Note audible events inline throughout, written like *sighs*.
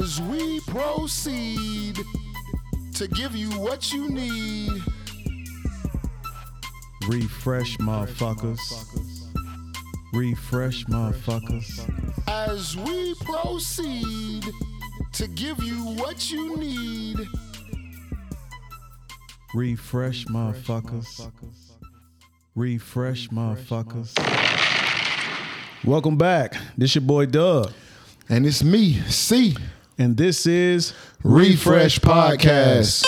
as we proceed to give you what you need. Refresh, motherfuckers. Refresh, motherfuckers. As we proceed to give you what you need. Refresh, motherfuckers. Refresh, motherfuckers. Welcome back. This your boy DuB, And it's me, C. and this is Refresh Podcast.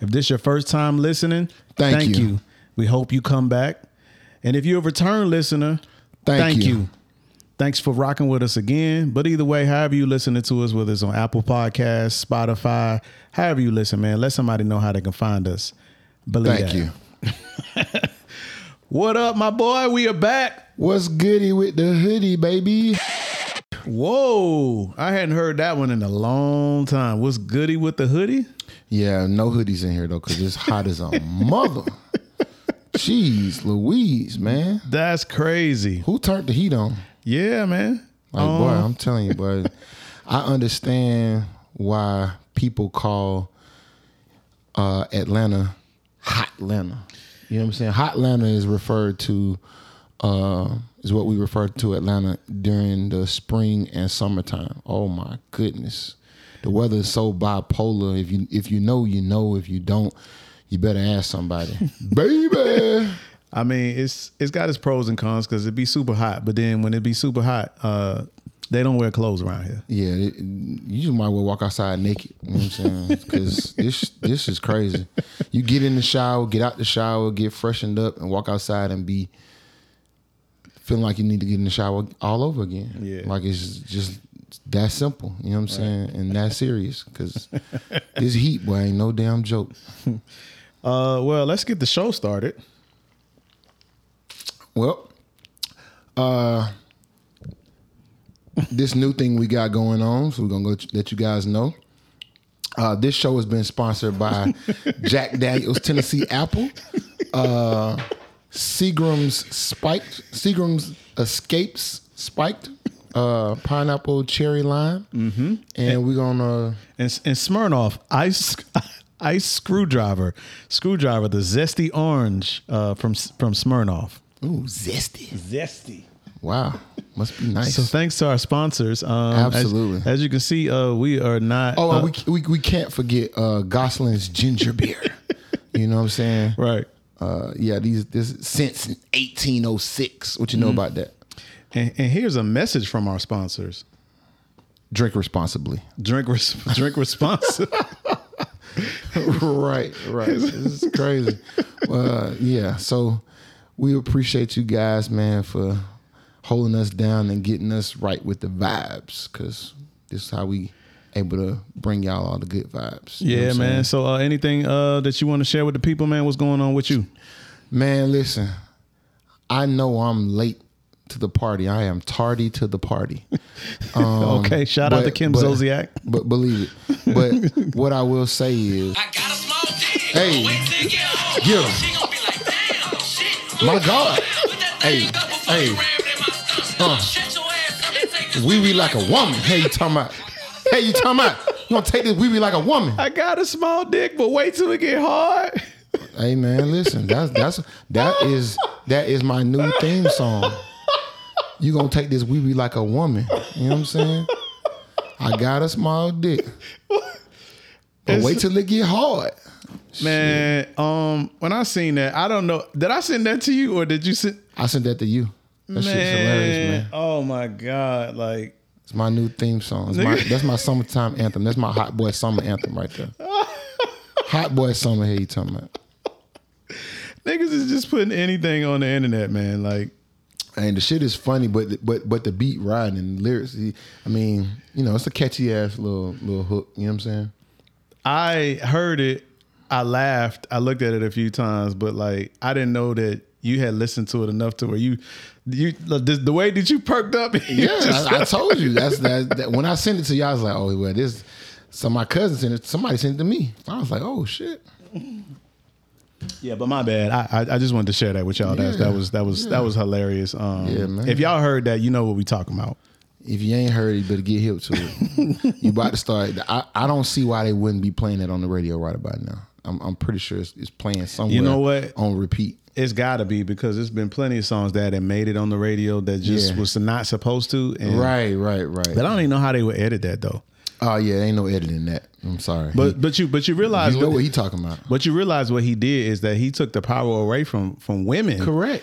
If this your first time listening, Thank you. We hope you come back. And if you're a return listener, Thank you. you. Thanks for rocking with us again. But either way, however you listening to us, whether it's on Apple Podcasts, Spotify, however you listen, man, let somebody know how they can find us. Believe Thank that. you. *laughs* What up, my boy? We are back. What's goody with the hoodie, baby? Whoa. I hadn't heard that one in a long time. What's goody with the hoodie? Yeah, no hoodies in here though, because it's hot as a mother. Jeez, Louise, man. That's crazy. Who turned the heat on? Yeah, man. Like, boy, Um, I'm telling you, boy. I understand why people call uh, Atlanta hot Atlanta. You know what I'm saying? Hot Atlanta is referred to uh, is what we refer to Atlanta during the spring and summertime. Oh my goodness. The weather is so bipolar. If you if you know, you know. If you don't, you better ask somebody. *laughs* Baby. I mean, it's it's got its pros and cons because it'd be super hot, but then when it be super hot, uh, they don't wear clothes around here. Yeah, it, you just might well walk outside naked. You know what I'm saying? *laughs* Because this this is crazy. You get in the shower, get out the shower, get freshened up, and walk outside and be feeling like you need to get in the shower all over again. Yeah. like it's just that simple. You know what I'm saying? And that serious because this heat, boy, ain't no damn joke. *laughs* Uh, well, let's get the show started. Well, uh, this new thing we got going on, so we're gonna go let you guys know. Uh, this show has been sponsored by *laughs* Jack Daniels Tennessee Apple, uh, Seagram's Spiked, Seagram's Escapes Spiked, uh, Pineapple Cherry Lime, mm-hmm. and we're gonna And, and Smirnoff ice *laughs* ice screwdriver, screwdriver, the zesty orange uh, from from Smirnoff. ooh zesty. Zesty. Wow, must be nice. So thanks to our sponsors. Um, as- Absolutely. As, you can see, uh, we are not. Oh, uh, we, we we can't forget uh, Gosling's ginger beer. *laughs* you know what I'm saying? right. Uh, yeah, these this since 1806. What you know about that? And, and here's a message from our sponsors: Drink responsibly. drink res- *laughs* drink responsibly. *laughs* right, right. This is crazy. uh, yeah, so we appreciate you guys, man, for holding us down and getting us right with the vibes, because this is how we able to bring y'all all the good vibes. Yeah, man. saying? So uh, anything uh, that you want to share with the people, man? What's going on with you? Man, listen, I know I'm late to the party. I am tardy to the party. *laughs* Um, okay, shout out to Kim but- Zolciak. But believe it. But *laughs* what I will say is, I got a small. Hey. Wait till you get home. Yeah. She gonna be like, damn, shit. my God, Hey, thing up before hey. you ram it in my stomach. Uh. Shut your ass up and take this we be like a woman. Hey, you talking about? Hey, you talking about? You gonna take this? We be like a woman. I got a small dick, but wait till it get hard. Hey, man, listen. That's that's that is that is my new theme song. You gonna take this? We be like a woman. You know what I'm saying? I got a small dick, but wait till it get hard. Man, um, when I seen that, I don't know. Did I send that to you or did you send? I sent that to you. That shit's hilarious, man. Oh my god! Like It's my new theme song. My, that's my summertime anthem. That's my hot boy summer anthem right there. *laughs* hot boy summer. Here you talking about? niggas is just putting anything on the internet, man. Like And the shit is funny, but but but the beat riding and lyrics. I mean, you know, it's a catchy ass little little hook. You know what I'm saying? I heard it, I laughed, I looked at it a few times, but like I didn't know that you had listened to it enough to where you you the, the way that you perked up. *laughs* you Yeah, just- I, I told you. That's that, *laughs* that. When I sent it to you, I was like, oh well, this. So my cousin sent it. Somebody sent it to me. I was like, oh shit. Yeah, but my bad. I, I I just wanted to share that with y'all. That Yeah, that was that was that was hilarious. Um, Yeah, man. If y'all heard that, you know what we talking about. If you ain't heard it, you better get hip to it. *laughs* you about to start. I, I don't see why they wouldn't be playing it on the radio right about now. I'm I'm pretty sure it's, it's playing somewhere. You know what? On repeat. It's got to be because there's been plenty of songs that have made it on the radio that just Yeah. was not supposed to. And, Right, right, right. But I don't even know how they would edit that though. oh yeah, ain't no editing that. I'm sorry. But but you but you realize you know what, what he talking about. but you realize what he did is that he took the power away from from women. Correct.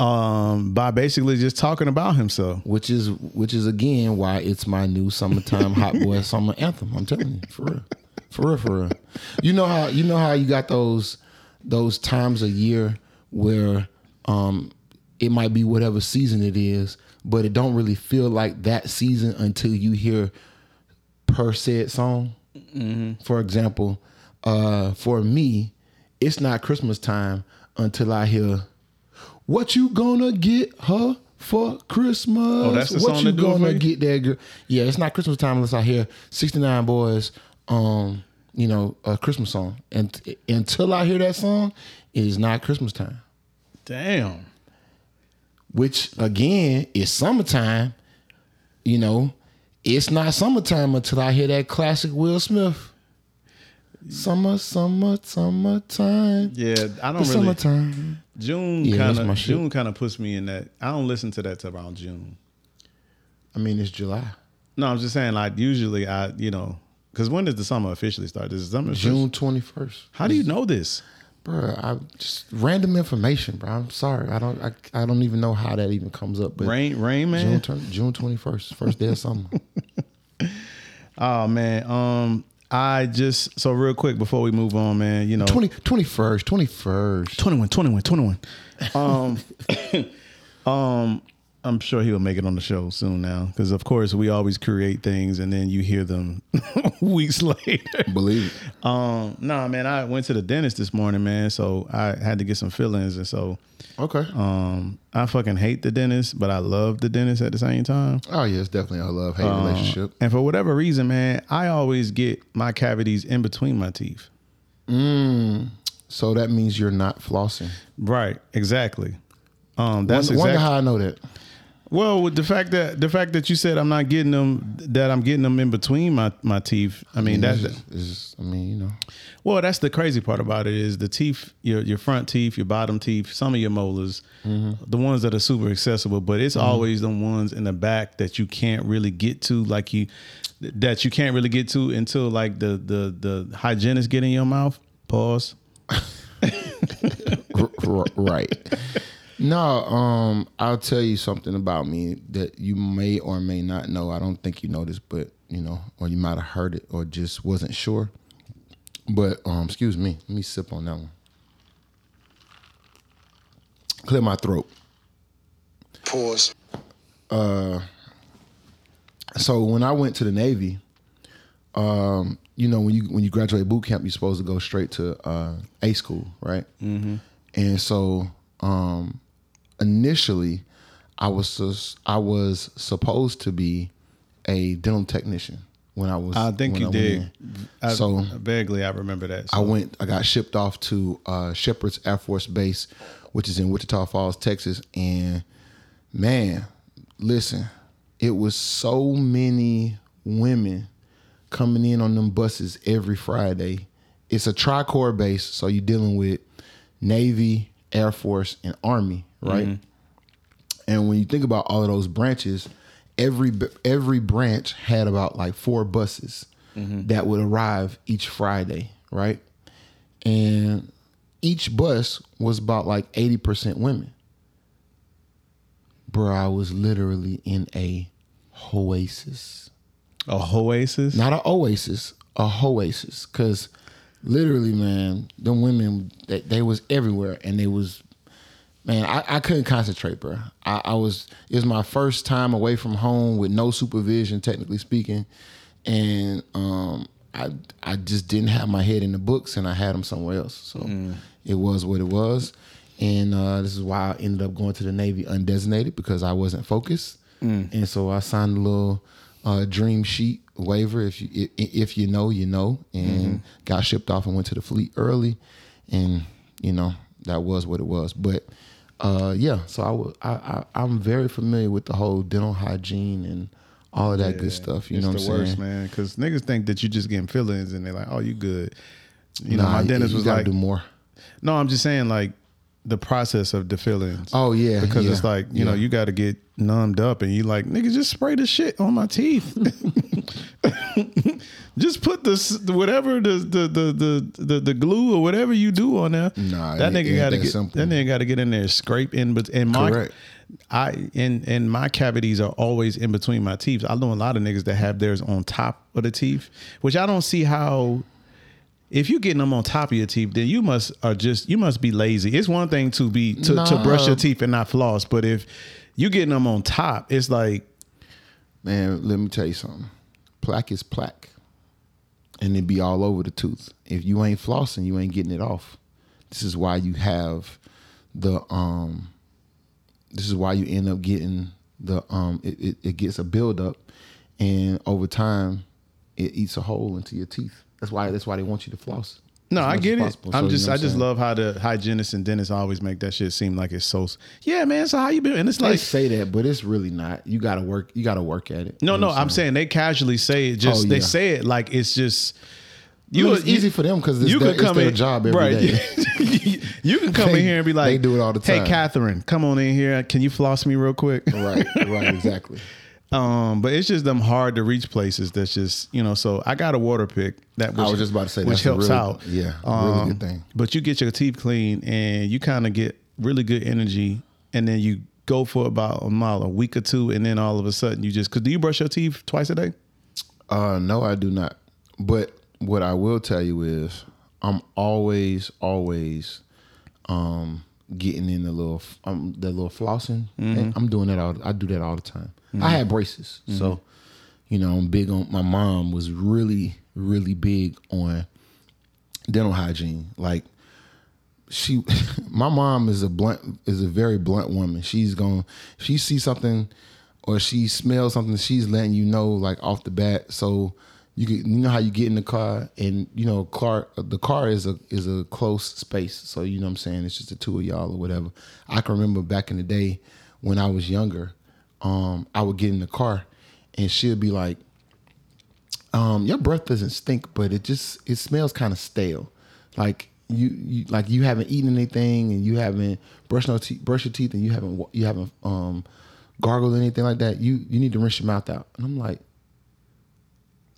Um, by basically just talking about himself. Which is which is again why it's my new summertime *laughs* hot boy summer anthem. I'm telling you, for real, for real, for real. You know how you know how you got those those times a year where um it might be whatever season it is, but it don't really feel like that season until you hear per said song. For example, uh, for me, it's not Christmas time until I hear "What you gonna get her for Christmas?" Oh, that's the what song you to do it for gonna get that girl? Yeah, it's not Christmas time unless I hear "69 Boys." Um, you know, a Christmas song, and until I hear that song, it is not Christmas time. Damn. Which again is summertime. You know, it's not summertime until I hear that classic Will Smith. Summer, summer, summertime. Yeah, I don't The really. summertime. June Yeah, kind of. June kind of puts me in that. I don't listen to that till around June. I mean, it's July. No, I'm just saying like usually I you know because when does the summer officially start? Does the summer June twenty first. How do you know this? bro? I just random information, bro. I'm sorry. I don't. I, I don't even know how that even comes up. But Rain, Rain Man. June June twenty first, first day of summer. *laughs* Oh man, um, I just so real quick before we move on, man. You know, 20, 21st, 21st. 21, 21, 21. Um, *coughs* um, I'm sure he'll make it on the show soon now because, of course, we always create things and then you hear them *laughs* weeks later. Believe it. Um, nah, man, I went to the dentist this morning, man, so I had to get some fillings, and so Okay. um, I fucking hate the dentist, but I love the dentist at the same time. oh yeah, it's definitely a love hate Uh, relationship. And for whatever reason, man, I always get my cavities in between my teeth. Mm. So that means you're not flossing. Right, exactly. Um, that's wonder, wonder how I know that. Well, with the fact that the fact that you said I'm not getting them, that I'm getting them in between my my teeth. I mean, that. just- I mean, you know. Well, that's the crazy part about it is the teeth, your your front teeth, your bottom teeth, some of your molars, mm-hmm. the ones that are super accessible, but it's mm-hmm. always the ones in the back that you can't really get to, like you that you can't really get to until like the the the hygienist get in your mouth. Pause. *laughs* Right. No, um, I'll tell you something about me that you may or may not know. I don't think you know this, but you know, or you might have heard it or just wasn't sure. But um, excuse me, let me sip on that one. Clear my throat. Pause. Uh, so when I went to the Navy, um, you know, when you when you graduate boot camp, you're supposed to go straight to uh, A school, right? Mm-hmm. And so um, initially, I was sus- I was supposed to be a dental technician when I was. I think you went did. I, So- vaguely, I remember that. I went. I got shipped off to uh, Sheppard's Air Force Base, which is in Wichita Falls, Texas. And man, listen, it was so many women coming in on them buses every Friday. It's a tri-corps base, so you're dealing with Navy, Air Force, and Army, right? Mm-hmm. And when you think about all of those branches, every every branch had about like four buses mm-hmm. that would arrive each Friday, right? And each bus was about like 80% women. Bro, I was literally in a oasis. a oasis. Not an oasis, a oasis. Cause literally, man, the women they, they was everywhere and they was man, I, I couldn't concentrate, bro. I, I was it was my first time away from home with no supervision, technically speaking. And um I I just didn't have my head in the books and I had them somewhere else. So it was what it was. And uh, this is why I ended up going to the Navy undesignated because I wasn't focused. And so I signed a little uh, dream sheet waiver. If you if you know, you know, and got shipped off and went to the fleet early, and you know that was what it was. But uh, yeah, so I, wa- I, I I'm very familiar with the whole dental hygiene and all of that good stuff. You know what I'm worst, saying? man. Because niggas think that you're just getting fillings, and they're like, "Oh, you good." You know, my dentist was like, do more. "No, I'm just saying like the process of the fillings." Oh yeah, because yeah, it's like you know you got to get numbed up, and you like nigga just spray the shit on my teeth. *laughs* just put this whatever the the, the the the the glue or whatever you do on there. Nah, that nigga got to get simple. that nigga got to get in there scrape in, but and my Correct. I and and my cavities are always in between my teeth. I know a lot of niggas that have theirs on top of the teeth, which I don't see how. If you're getting them on top of your teeth, then you must are just you must be lazy. It's one thing to be to, to brush your teeth and not floss, but if you getting them on top, it's like Man, let me tell you something. Plaque is plaque. And it be all over the tooth. If you ain't flossing, you ain't getting it off. This is why you have the um this is why you end up getting the um it, it, it gets a buildup and over time it eats a hole into your teeth. That's why that's why they want you to floss. No, I get it. So, I'm you just, know I just saying? love how the hygienists and dentists always make that shit seem like it's so. Yeah, man. So how you been? And it's like They say that, but it's really not. You gotta work. You gotta work at it. no, You know no. I'm saying they casually say it. Just Oh, they say it like it's just. You it's easy for them because you their, can come it's their in, job every right? day. *laughs* you can come They- in here and be like, they do it all the Hey. Catherine, come on in here. Can you floss me real quick? right, right, *laughs* exactly. Um, but it's just them hard to reach places. That's just you know. So I got a water pick that which, I was just about to say, which helps really- out. yeah, really good thing. But you get your teeth clean and you kind of get really good energy, and then you go for about a mile, a week or two, and then all of a sudden you just. Cause do you brush your teeth twice a day? Uh, no, I do not. But what I will tell you is, I'm always, always, um, getting in the little, um, the little flossing. Mm-hmm. I'm doing that all. I do that all the time. I had braces, so mm-hmm. you know, I'm big on. My mom was really, really big on dental hygiene. Like she, *laughs* my mom is a blunt, is a very blunt woman. She's going, she sees something or she smells something, she's letting you know like off the bat. So you get, you know how you get in the car and you know, car, the car is a, is a close space. So you know what I'm saying? It's just the two of y'all or whatever. I can remember back in the day when I was younger, um, I would get in the car and she'll be like, um, your breath doesn't stink, but it just it smells kind of stale. Like you, you like you haven't eaten anything and you haven't brushed no teeth, brush your teeth, and you haven't you haven't um gargled anything like that. You you need to rinse your mouth out. And I'm like,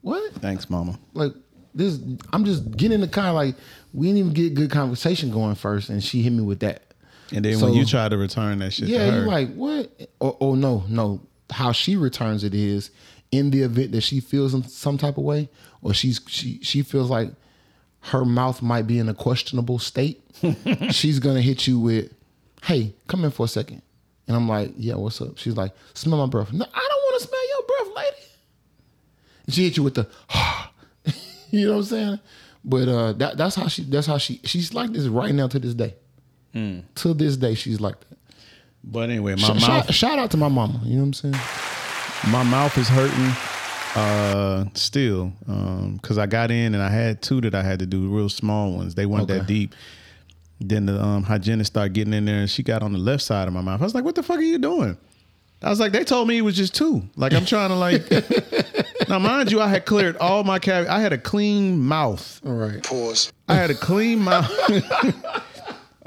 what? Thanks, Mama. Like this? I'm just getting in the car. Like we didn't even get good conversation going first, and she hit me with that. And then So- when you try to return that shit, Yeah, to her, you're like, what? Oh, oh no, no. How she returns it is in the event that she feels in some type of way, or she's she she feels like her mouth might be in a questionable state. *laughs* she's gonna hit you with, "Hey, come in for a second. and I'm like, "Yeah, what's up?" She's like, "Smell my breath." No, I don't want to smell your breath, lady. And she hit you with the, *laughs* you know what I'm saying? But uh, that that's how she that's how she she's like this right now to this day. To this day, she's like that. but anyway, my Sh- mouth, shout, shout out to my mama. You know what I'm saying? my mouth is hurting uh still um because i got in and i had two that i had to do real small ones they weren't that deep then the um hygienist started getting in there and she got on the left side of my mouth i was like what the fuck are you doing i was like they told me it was just two like i'm trying to like *laughs* now mind you i had cleared all my cavities i had a clean mouth All right. Pause. I had a clean mouth. *laughs*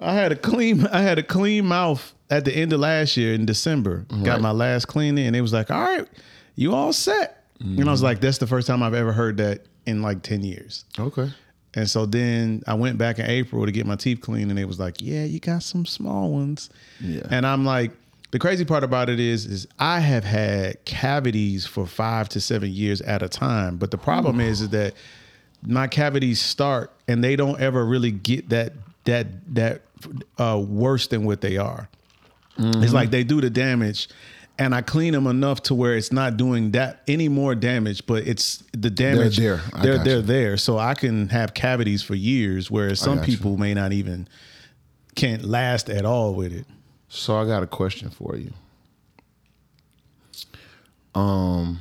I had a clean. I had a clean mouth at the end of last year in December. Got my last cleaning, and it was like, "All right, you all set." And I Mm-hmm. was like, "That's the first time I've ever heard that in like ten years." Okay. And so then I went back in April to get my teeth cleaned, and it was like, "Yeah, you got some small ones." Yeah. And I'm like, the crazy part about it is, is I have had cavities for five to seven years at a time. But the problem is, is that my cavities start and they don't ever really get that that that uh, worse than what they are. Mm-hmm. It's like they do the damage. And I clean them enough to where it's not doing that any more damage, but it's the damage. there. I They're they're there, so I can have cavities for years, whereas some got you. people may not even can't last at all with it. So I got a question for you. Um,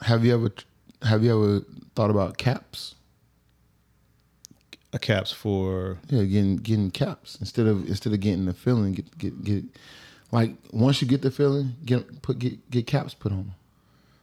have you ever have you ever thought about caps? A caps for Yeah, getting getting caps instead of instead of getting the feeling, get get get like once you get the feeling, get put get get caps put on.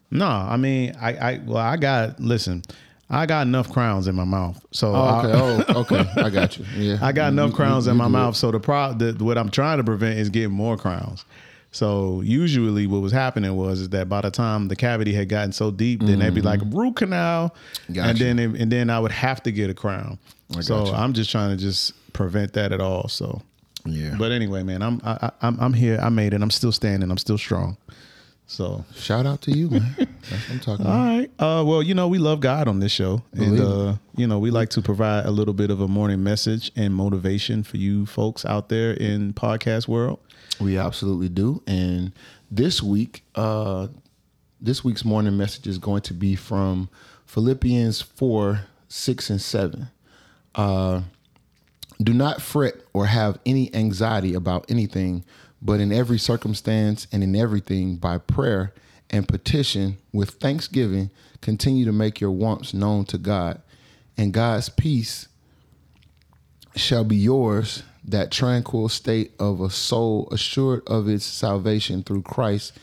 No, I mean, I, I, well, I got. Listen, I got enough crowns in my mouth, so Oh, I- okay. *laughs* oh, okay. I got you. Yeah. I got You- enough crowns you in my mouth. So the problem, the, what I'm trying to prevent is getting more crowns. So usually what was happening was is that by the time the cavity had gotten so deep, then they'd be like root canal, Mm-hmm. And then it- and then I would have to get a crown. got So you. I'm just trying to just prevent that at all. So, Yeah. but anyway, man, I'm I, I- I'm I'm here. I made it. I'm still standing. I'm still strong. So Shout out to you, man. *laughs* That's what I'm talking all about. right. Uh, well, you know, we love God on this show, and Believe it. uh, you know, we like to provide a little bit of a morning message and motivation for you folks out there in podcast world. We absolutely do. And this week, uh, this week's morning message is going to be from Philippians 4, 6, and 7. Uh, do not fret or have any anxiety about anything, but in every circumstance and in everything, by prayer and petition with thanksgiving, continue to make your wants known to God. And God's peace shall be yours, that tranquil state of a soul assured of its salvation through Christ,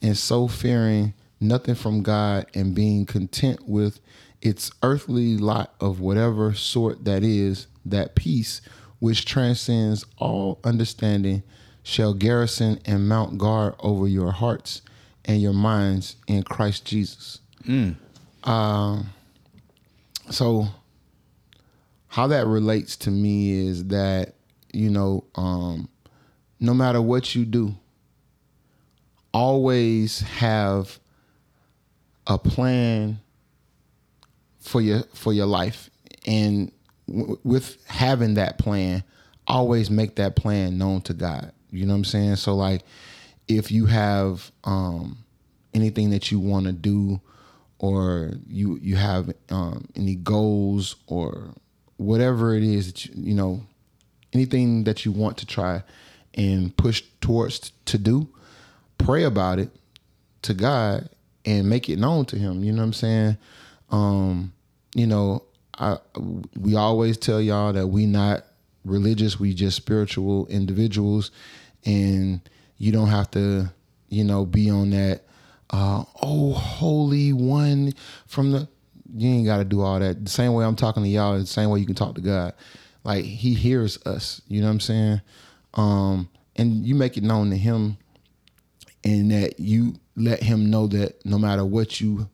and so fearing nothing from God and being content with its earthly lot of whatever sort that is, that peace which transcends all understanding shall garrison and mount guard over your hearts and your minds in Christ Jesus. Um, so how that relates to me is that you know um no matter what you do always have a plan for your for your life. And w- with having that plan always make that plan known to God. You know what I'm saying? So like if you have um anything that you want to do or you you have um, any goals or whatever it is that you you know anything that you want to try and push towards to do pray about it to God and make it known to him. You know what I'm saying? Um you know I we always tell y'all that we not religious we just spiritual individuals. And you don't have to you know be on that uh oh holy one from the you ain't got to do all that. The same way i'm talking to y'all the same way you can talk to god like he hears us you know what i'm saying? Um and you make it known to him and that you let him know that no matter what you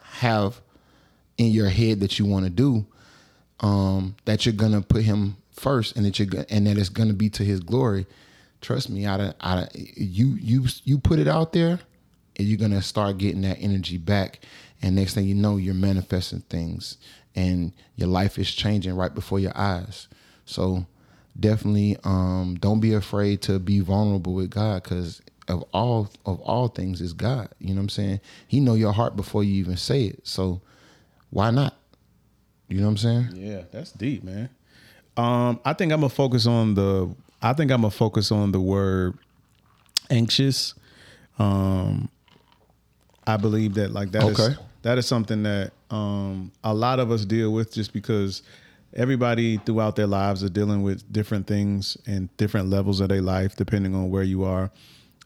have in your head that you want to do um that you're gonna put him first and that you're and that it's gonna be to his glory. Trust me I, don't- I don't- you you you put it out there and you're gonna start getting that energy back. And next thing you know you're manifesting things and your life is changing right before your eyes so definitely um don't be afraid to be vulnerable with god because of all of all things is god you know what i'm saying he know your heart before you even say it so why not you know what i'm saying Yeah, that's deep, man. Um, I think I'm gonna focus on the. I think I'm gonna focus on the word anxious. Um, I believe that like that is Okay. that is something that um, a lot of us deal with just because everybody throughout their lives are dealing with different things and different levels of their life depending on where you are.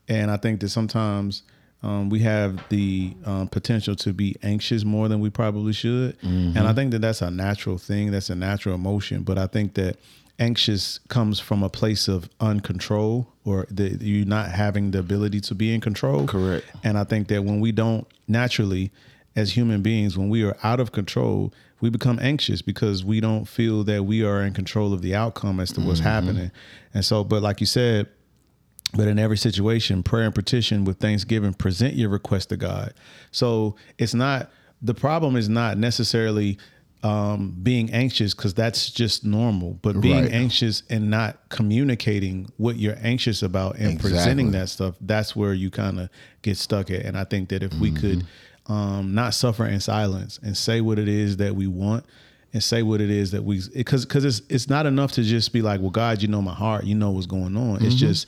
And I think that sometimes um, we have the um, potential to be anxious more than we probably should. And I think that that's a natural thing. That's a natural emotion. But I think that anxious comes from a place of uncontrol or the, you not having the ability to be in control. Correct. And I think that when we don't naturally, as human beings, when we are out of control, we become anxious because we don't feel that we are in control of the outcome as to what's happening. And so, but like you said, but in every situation, prayer and petition with thanksgiving, present your request to God. So it's not the problem is not necessarily um, being anxious because that's just normal, but being Right. anxious and not communicating what you're anxious about and Exactly. presenting that stuff, that's where you kind of get stuck at. And I think that if we could um, not suffer in silence and say what it is that we want and say what it is that we because because it's it's not enough to just be like, well, God, you know my heart, you know what's going on. It's just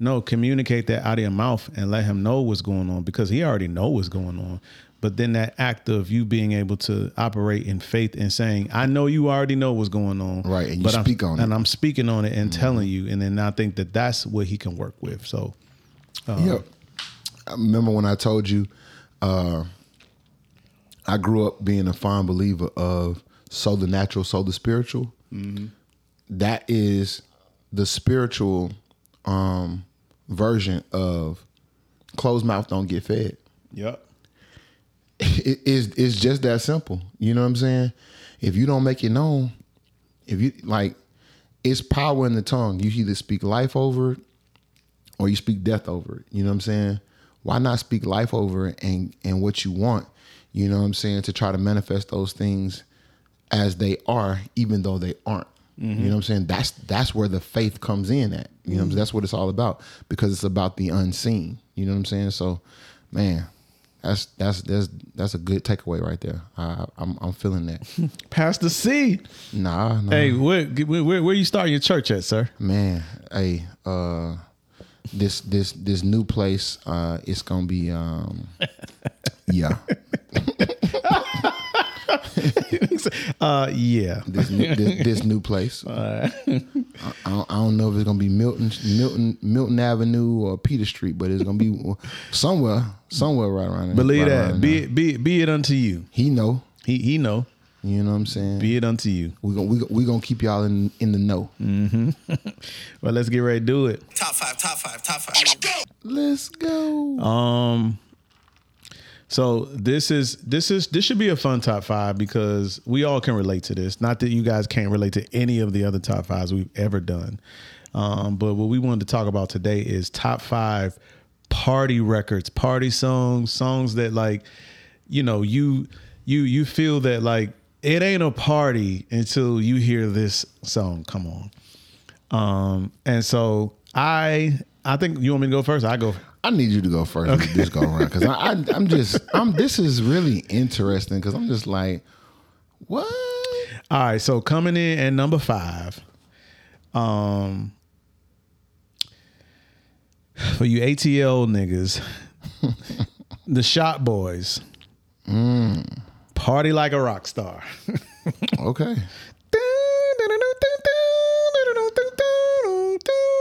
no, communicate that out of your mouth and let him know what's going on because he already know what's going on. But then that act of you being able to operate in faith and saying, I know you already know what's going on. Right, and you but I'm- speak on it. And I'm speaking on it and telling you. And then I think that that's what he can work with. So Yep. I remember when I told you uh, I grew up being a fond believer of so the natural, so the spiritual. That is the spiritual um, version of closed mouth don't get fed. Yep. It is it's just that simple. You know what I'm saying? If you don't make it known, if you like, it's power in the tongue. You either speak life over it or you speak death over it. You know what I'm saying? Why not speak life over it and and what you want? You know what I'm saying? To try to manifest those things as they are, even though they aren't. You know what I'm saying? That's that's where the faith comes in at. You know I'm? That's what it's all about because it's about the unseen. You know what I'm saying? So, man, that's that's that's that's a good takeaway right there. I, I'm I'm feeling that. *laughs* Pastor C. Nah, nah. Hey, where, where where you starting your church at, sir? man hey uh this this this new place uh it's gonna be um *laughs* yeah *laughs* Uh, yeah. this new, this, this new place I, I, don't, I don't know if it's gonna be milton milton milton avenue or peter street but it's gonna be somewhere somewhere right around there Believe right that. Be it, be it, be it unto you. he know He he know. You know what i'm saying Be it unto you. we're gonna we, we gonna keep y'all in in the know *laughs* Well, let's get ready to do it. Top five, top five, top five. let's go Let's go. Um, so this is this is this should be a fun top five because we all can relate to this. Not that you guys can't relate to any of the other top fives we've ever done. Um, but what we wanted to talk about today is top five party records, party songs, songs that like, you know, you you you feel that like it ain't a party until you hear this song. Come on. Um, and so I I think you want me to go first. I go. I need you to go first with this go around because I, I *laughs* I'm just I'm this is really interesting because I'm just like what All right, so coming in at number five, um, for you ATL niggas, *laughs* the Shop Boyz, party like a rock star. okay *laughs*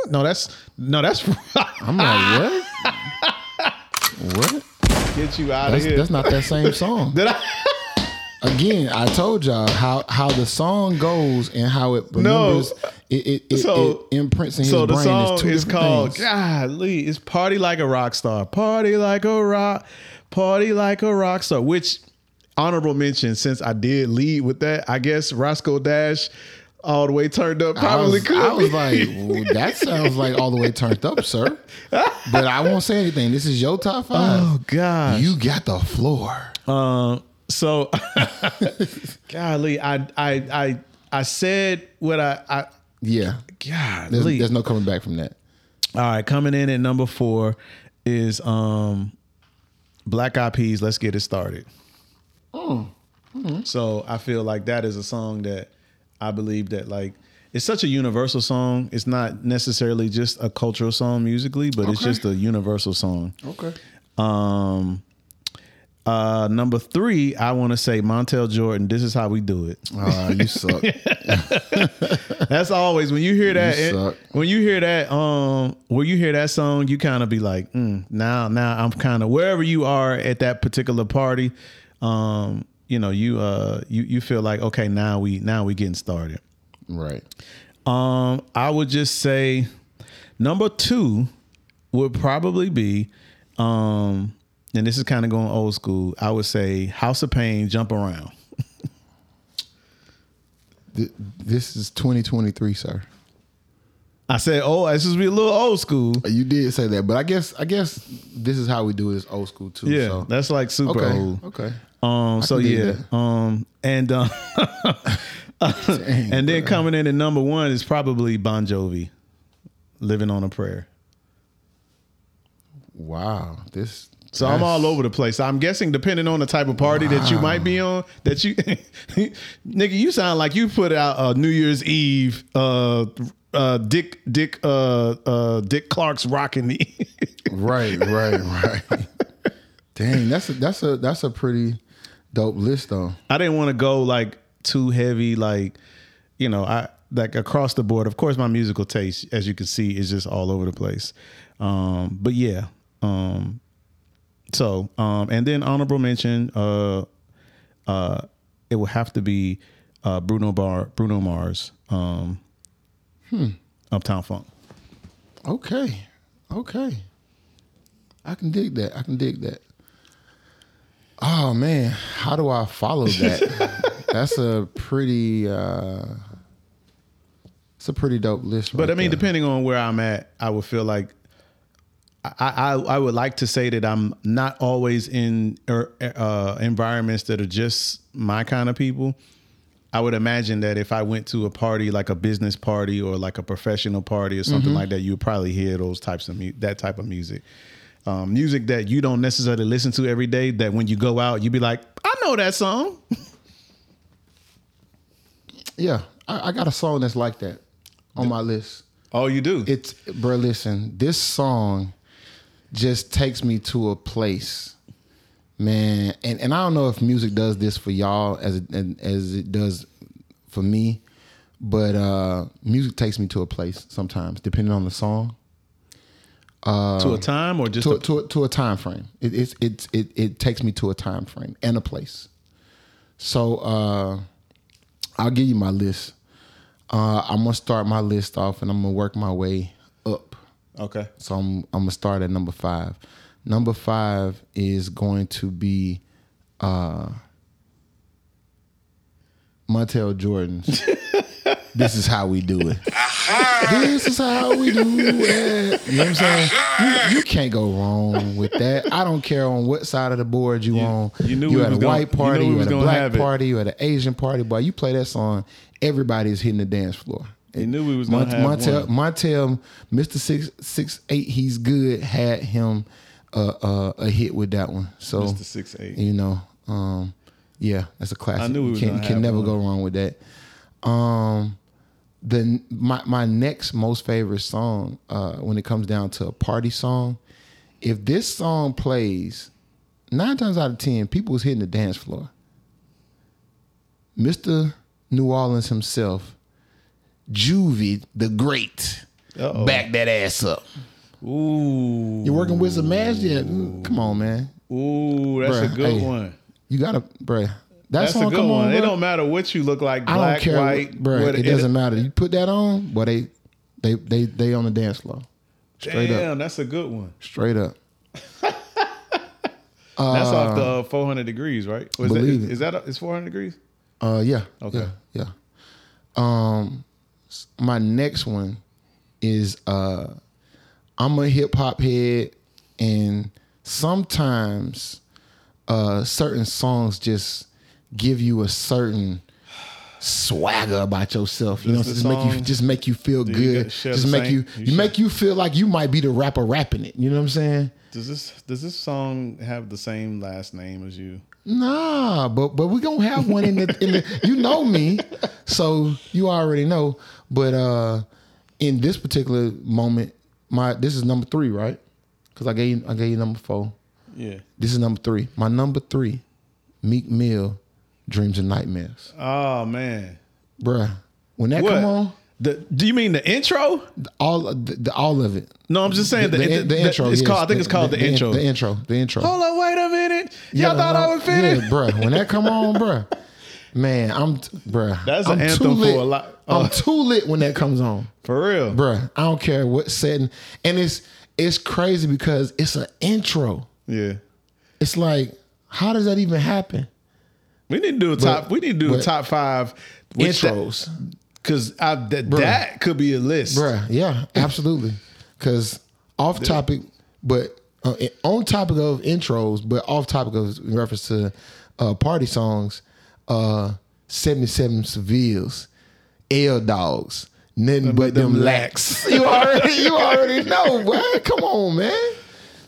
No, that's no, that's *laughs* I'm like what what get you out of that's, here. that's not that same song Did I? again I told y'all how how the song goes and how it No. remembers it it, it, So- it imprints in his So the brain song is is called things. Golly, it's Party Like a Rock Star. Party like a rock, party like a rock star. Which honorable mention, since I did lead with that, I guess Roscoe Dash all the way turned up I probably was, could. I was be. like, well, that sounds like all the way turned up, sir. *laughs* But I won't say anything. This is your top five. oh God. You got the floor. Um, so, *laughs* golly, I, I, I, I said what I, I, Yeah. golly. There's, there's no coming back from that. All right, coming in at number four is um Black Eyed Peas. Let's get it started. So I feel like that is a song that I believe that like it's such a universal song. It's not necessarily just a cultural song musically, but it's just a universal song. Okay. Um, uh, number three, I want to say Montel Jordan. This is how we do it. Uh, you suck. *laughs* That's always when you hear that. You it- when you hear that, um, when you hear that song, you kind of be like, mm, now, now I'm kind of wherever you are at that particular party. Um, you know, you uh, you you feel like okay, now we now we getting started. right. Um, I would just say number two would probably be, um, and this is kind of going old school. I would say House of Pain, Jump Around. *laughs* Th- This is 2023, sir. I said, oh, this is be a little old school. You did say that, but I guess I guess this is how we do it. It's old school too. Yeah, So. that's like super okay. old. Okay. Um. So yeah. Um. And *laughs* um, and then coming in at number one is probably Bon Jovi, "Living on a Prayer." Wow. This. So I'm all over the place. I'm guessing depending on the type of party that you might be on, that you, *laughs* nigga, you sound like you put out a New Year's Eve, uh, uh, Dick, Dick, uh, uh, Dick Clark's rocking the. *laughs* Right. Right. Right. Dang. That's a that's a that's a pretty dope list though. I didn't want to go like too heavy, like you know, I like across the board. Of course, my musical taste, as you can see, is just all over the place. Um, but yeah, um, So, um, and then honorable mention, uh, uh, it will have to be uh, Bruno Bar, Bruno Mars, um, Uptown Funk. Okay. Okay. I can dig that. I can dig that. Oh man, how do I follow that? *laughs* That's a pretty uh it's a pretty dope list. But right I mean, there. depending on where I'm at, I would feel like I, I I would like to say that I'm not always in er, uh, environments that are just my kind of people. I would imagine that if I went to a party like a business party or like a professional party or something like that, you would probably hear those types of mu- that type of music. Um, music that you don't necessarily listen to every day. That when you go out, you'd be like, I know that song. *laughs* Yeah, I, I got a song that's like that on my list. Oh, you do. It's bro, listen, this song just takes me to a place, man. And and I don't know if music does this for y'all as it, as it does for me, but uh music takes me to a place sometimes, depending on the song. to a time or just To a, to a, to a time frame. It it's it's it it takes me to a time frame and a place. So uh I'll give you my list. Uh I'm gonna start my list off and I'm gonna work my way up. okay. So I'm I'm gonna start at number five. Number five is going to be uh Montel Jordan's. *laughs* this is how we do it. this is how we do it. You know what I'm saying? You, you can't go wrong with that. I don't care on what side of the board you, on. you knew you we a gonna- white you party, we you, had a black party, you at an Asian party, boy. You play that song, everybody's hitting the dance floor. You knew we was gonna have Montel, one. Montel, Mr. Six Six Eight, he's good. Had him uh, uh, a hit with that one. So Mr. 6'8". you know, um, yeah, that's a classic. I knew we you can, can never one. go wrong with that. Um, the my my next most favorite song uh, when it comes down to a party song, if this song plays, nine times out of ten, people was hitting the dance floor. Mr. New Orleans himself, Juvie the Great, Uh-oh. back that ass up. Ooh. You're working with some man? Yeah, mm, come on, man. Ooh, that's a good hey, one. You gotta, bruh. That That's a good come one. on, it don't matter what you look like, I black, don't care, white, bruh. what- It doesn't matter. You put that on, boy. They, they, they, they on the dance floor. Straight Damn, up, that's a good one. straight up. *laughs* That's off the uh, 400 Degreez, right? Was that, believe is, it. is that a, is 400 Degreez? Uh, yeah. Okay. Yeah, yeah. Um, my next one is uh, I'm a hip hop head, and sometimes uh, certain songs just give you a certain swagger about yourself. You know, Just make you just make you feel you good. get- Just make you you you make you feel like you might be the rapper rapping it. You know what I'm saying? Does this does this song have the same last name as you? Nah, but but we gonna have one in the in the you know me, so you already know. But uh in this particular moment, my this is number three, right? Because I gave you I gave you number four. Yeah. This is number three. My number three, Meek Mill, Dreams and Nightmares. Oh man. Bruh. When that What? come on, The, do you mean the intro? all of the, the- all of it. No, I'm just saying the, the, intro. It's yes. called. I think it's called the, intro. The intro. The intro. Hold on, wait a minute. Y'all Yeah, thought I uh, was finished? Yeah, bruh. When that come on, bruh. *laughs* Man, I'm bruh. That's an I'm anthem too for a lot- I'm oh. too lit when that comes on, For real. bruh. I don't care what setting, and it's it's crazy because it's an intro. Yeah. It's like, how does that even happen? We need to do a top. we need to do a top five Intros, because that that could be a list. bruh. Yeah, absolutely. Because off topic, but uh, on topic of intros, but off topic of in reference to uh, party songs, uh, 77 Sevilles, L Dogs, nothing but them, them lax. *laughs* you already you already know, boy. Come on, man.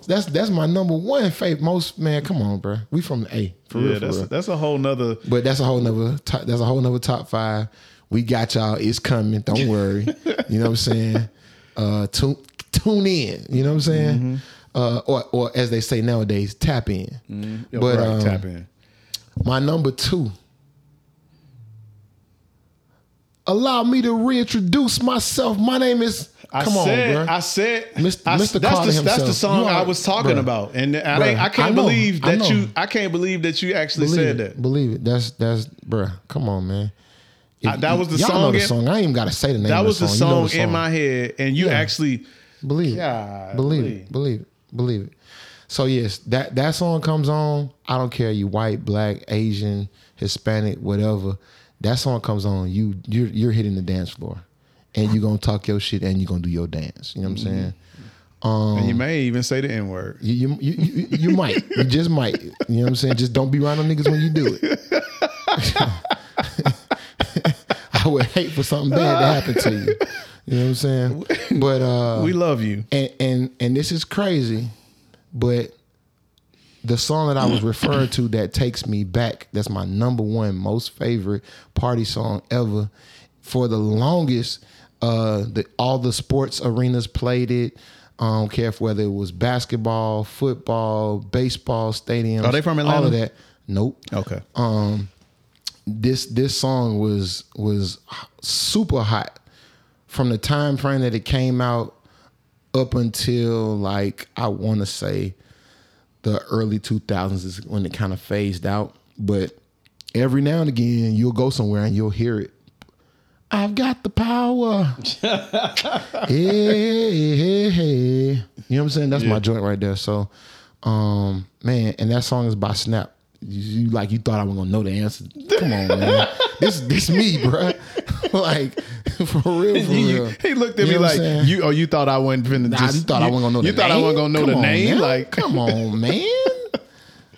That's that's my number one favorite. Most man, come on, bro. We from the A for Yeah, real, for that's real. that's a whole nother. But that's a whole nother top, that's a whole nother top five. We got y'all. It's coming. Don't *laughs* worry. you know what I'm saying? Uh, tune tune in. You know what I'm saying? Mm-hmm. Uh, or or as they say nowadays, tap in. Yo, But right, um, tap in. my number two. Allow me to reintroduce myself. My name is I Come on, said, bruh. I said, Mr. I, Mr. that's, Carter the, that's the song You I was talking bruh. about, and I, I can't I know, believe that know. you. I can't believe that you actually believe said it. that. Believe it. That's that's bruh. Come on, man. If- Uh, that was the y'all song Know the in- song. I ain't even gotta say the name. That of was the the song. You know song in my head, and you Yeah. actually Believe it. God, believe believe. it. Believe it. Believe it. So yes, that that song comes on. I don't care you white, black, Asian, Hispanic, whatever. That song comes on. You you're you're hitting the dance floor, and you're gonna talk your shit and you're gonna do your dance. You know what I'm saying? and you may even say the N word. You you, you you you might. You just might. You know what I'm saying? Just don't be around them niggas when you do it. *laughs* I would hate for something bad to happen to you. You know what I'm saying? *laughs* But uh We love you. and and and this is crazy, but the song that I was referring to that takes me back, that's my number one most favorite party song ever. For the longest, uh the all the sports arenas played it. I don't care if whether it was basketball, football, baseball stadiums. Are they from Atlanta? All of that. Nope Okay. Um, this this song was was super hot from the time frame that it came out up until like I want to say the early 2000s is when it kind of phased out but every now and again you'll go somewhere and you'll hear it I've got the power. *laughs* hey, hey, hey. You know what I'm saying? That's my joint right there. So, um, man, and that song is by Snap. You, you like you thought I was gonna know the answer. Come on, man. *laughs* this this me, bro. *laughs* like for real, for You- real. he looked at You me know what I'm like you. Oh, you thought I wasn't finna Nah, just. you thought I wasn't gonna know the You thought name. I wasn't gonna know Come the name. now. Like, *laughs* come on, man.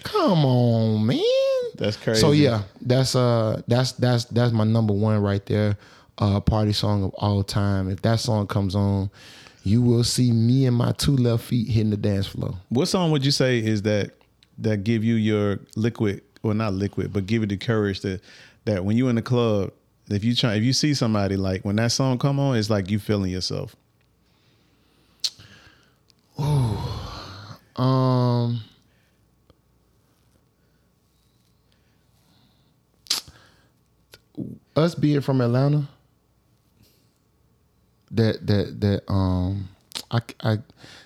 Come on, man. That's crazy. So yeah, that's uh that's that's that's my number one right there. Uh party song of all time. If that song comes on, you will see me and my two left feet hitting the dance floor. what song would you say is that that give you your liquid, well, not liquid, but give you the courage that that when you in the club, if you try, if you see somebody like when that song come on, it's like you feeling yourself. Ooh. Um us being from Atlanta that that that um I I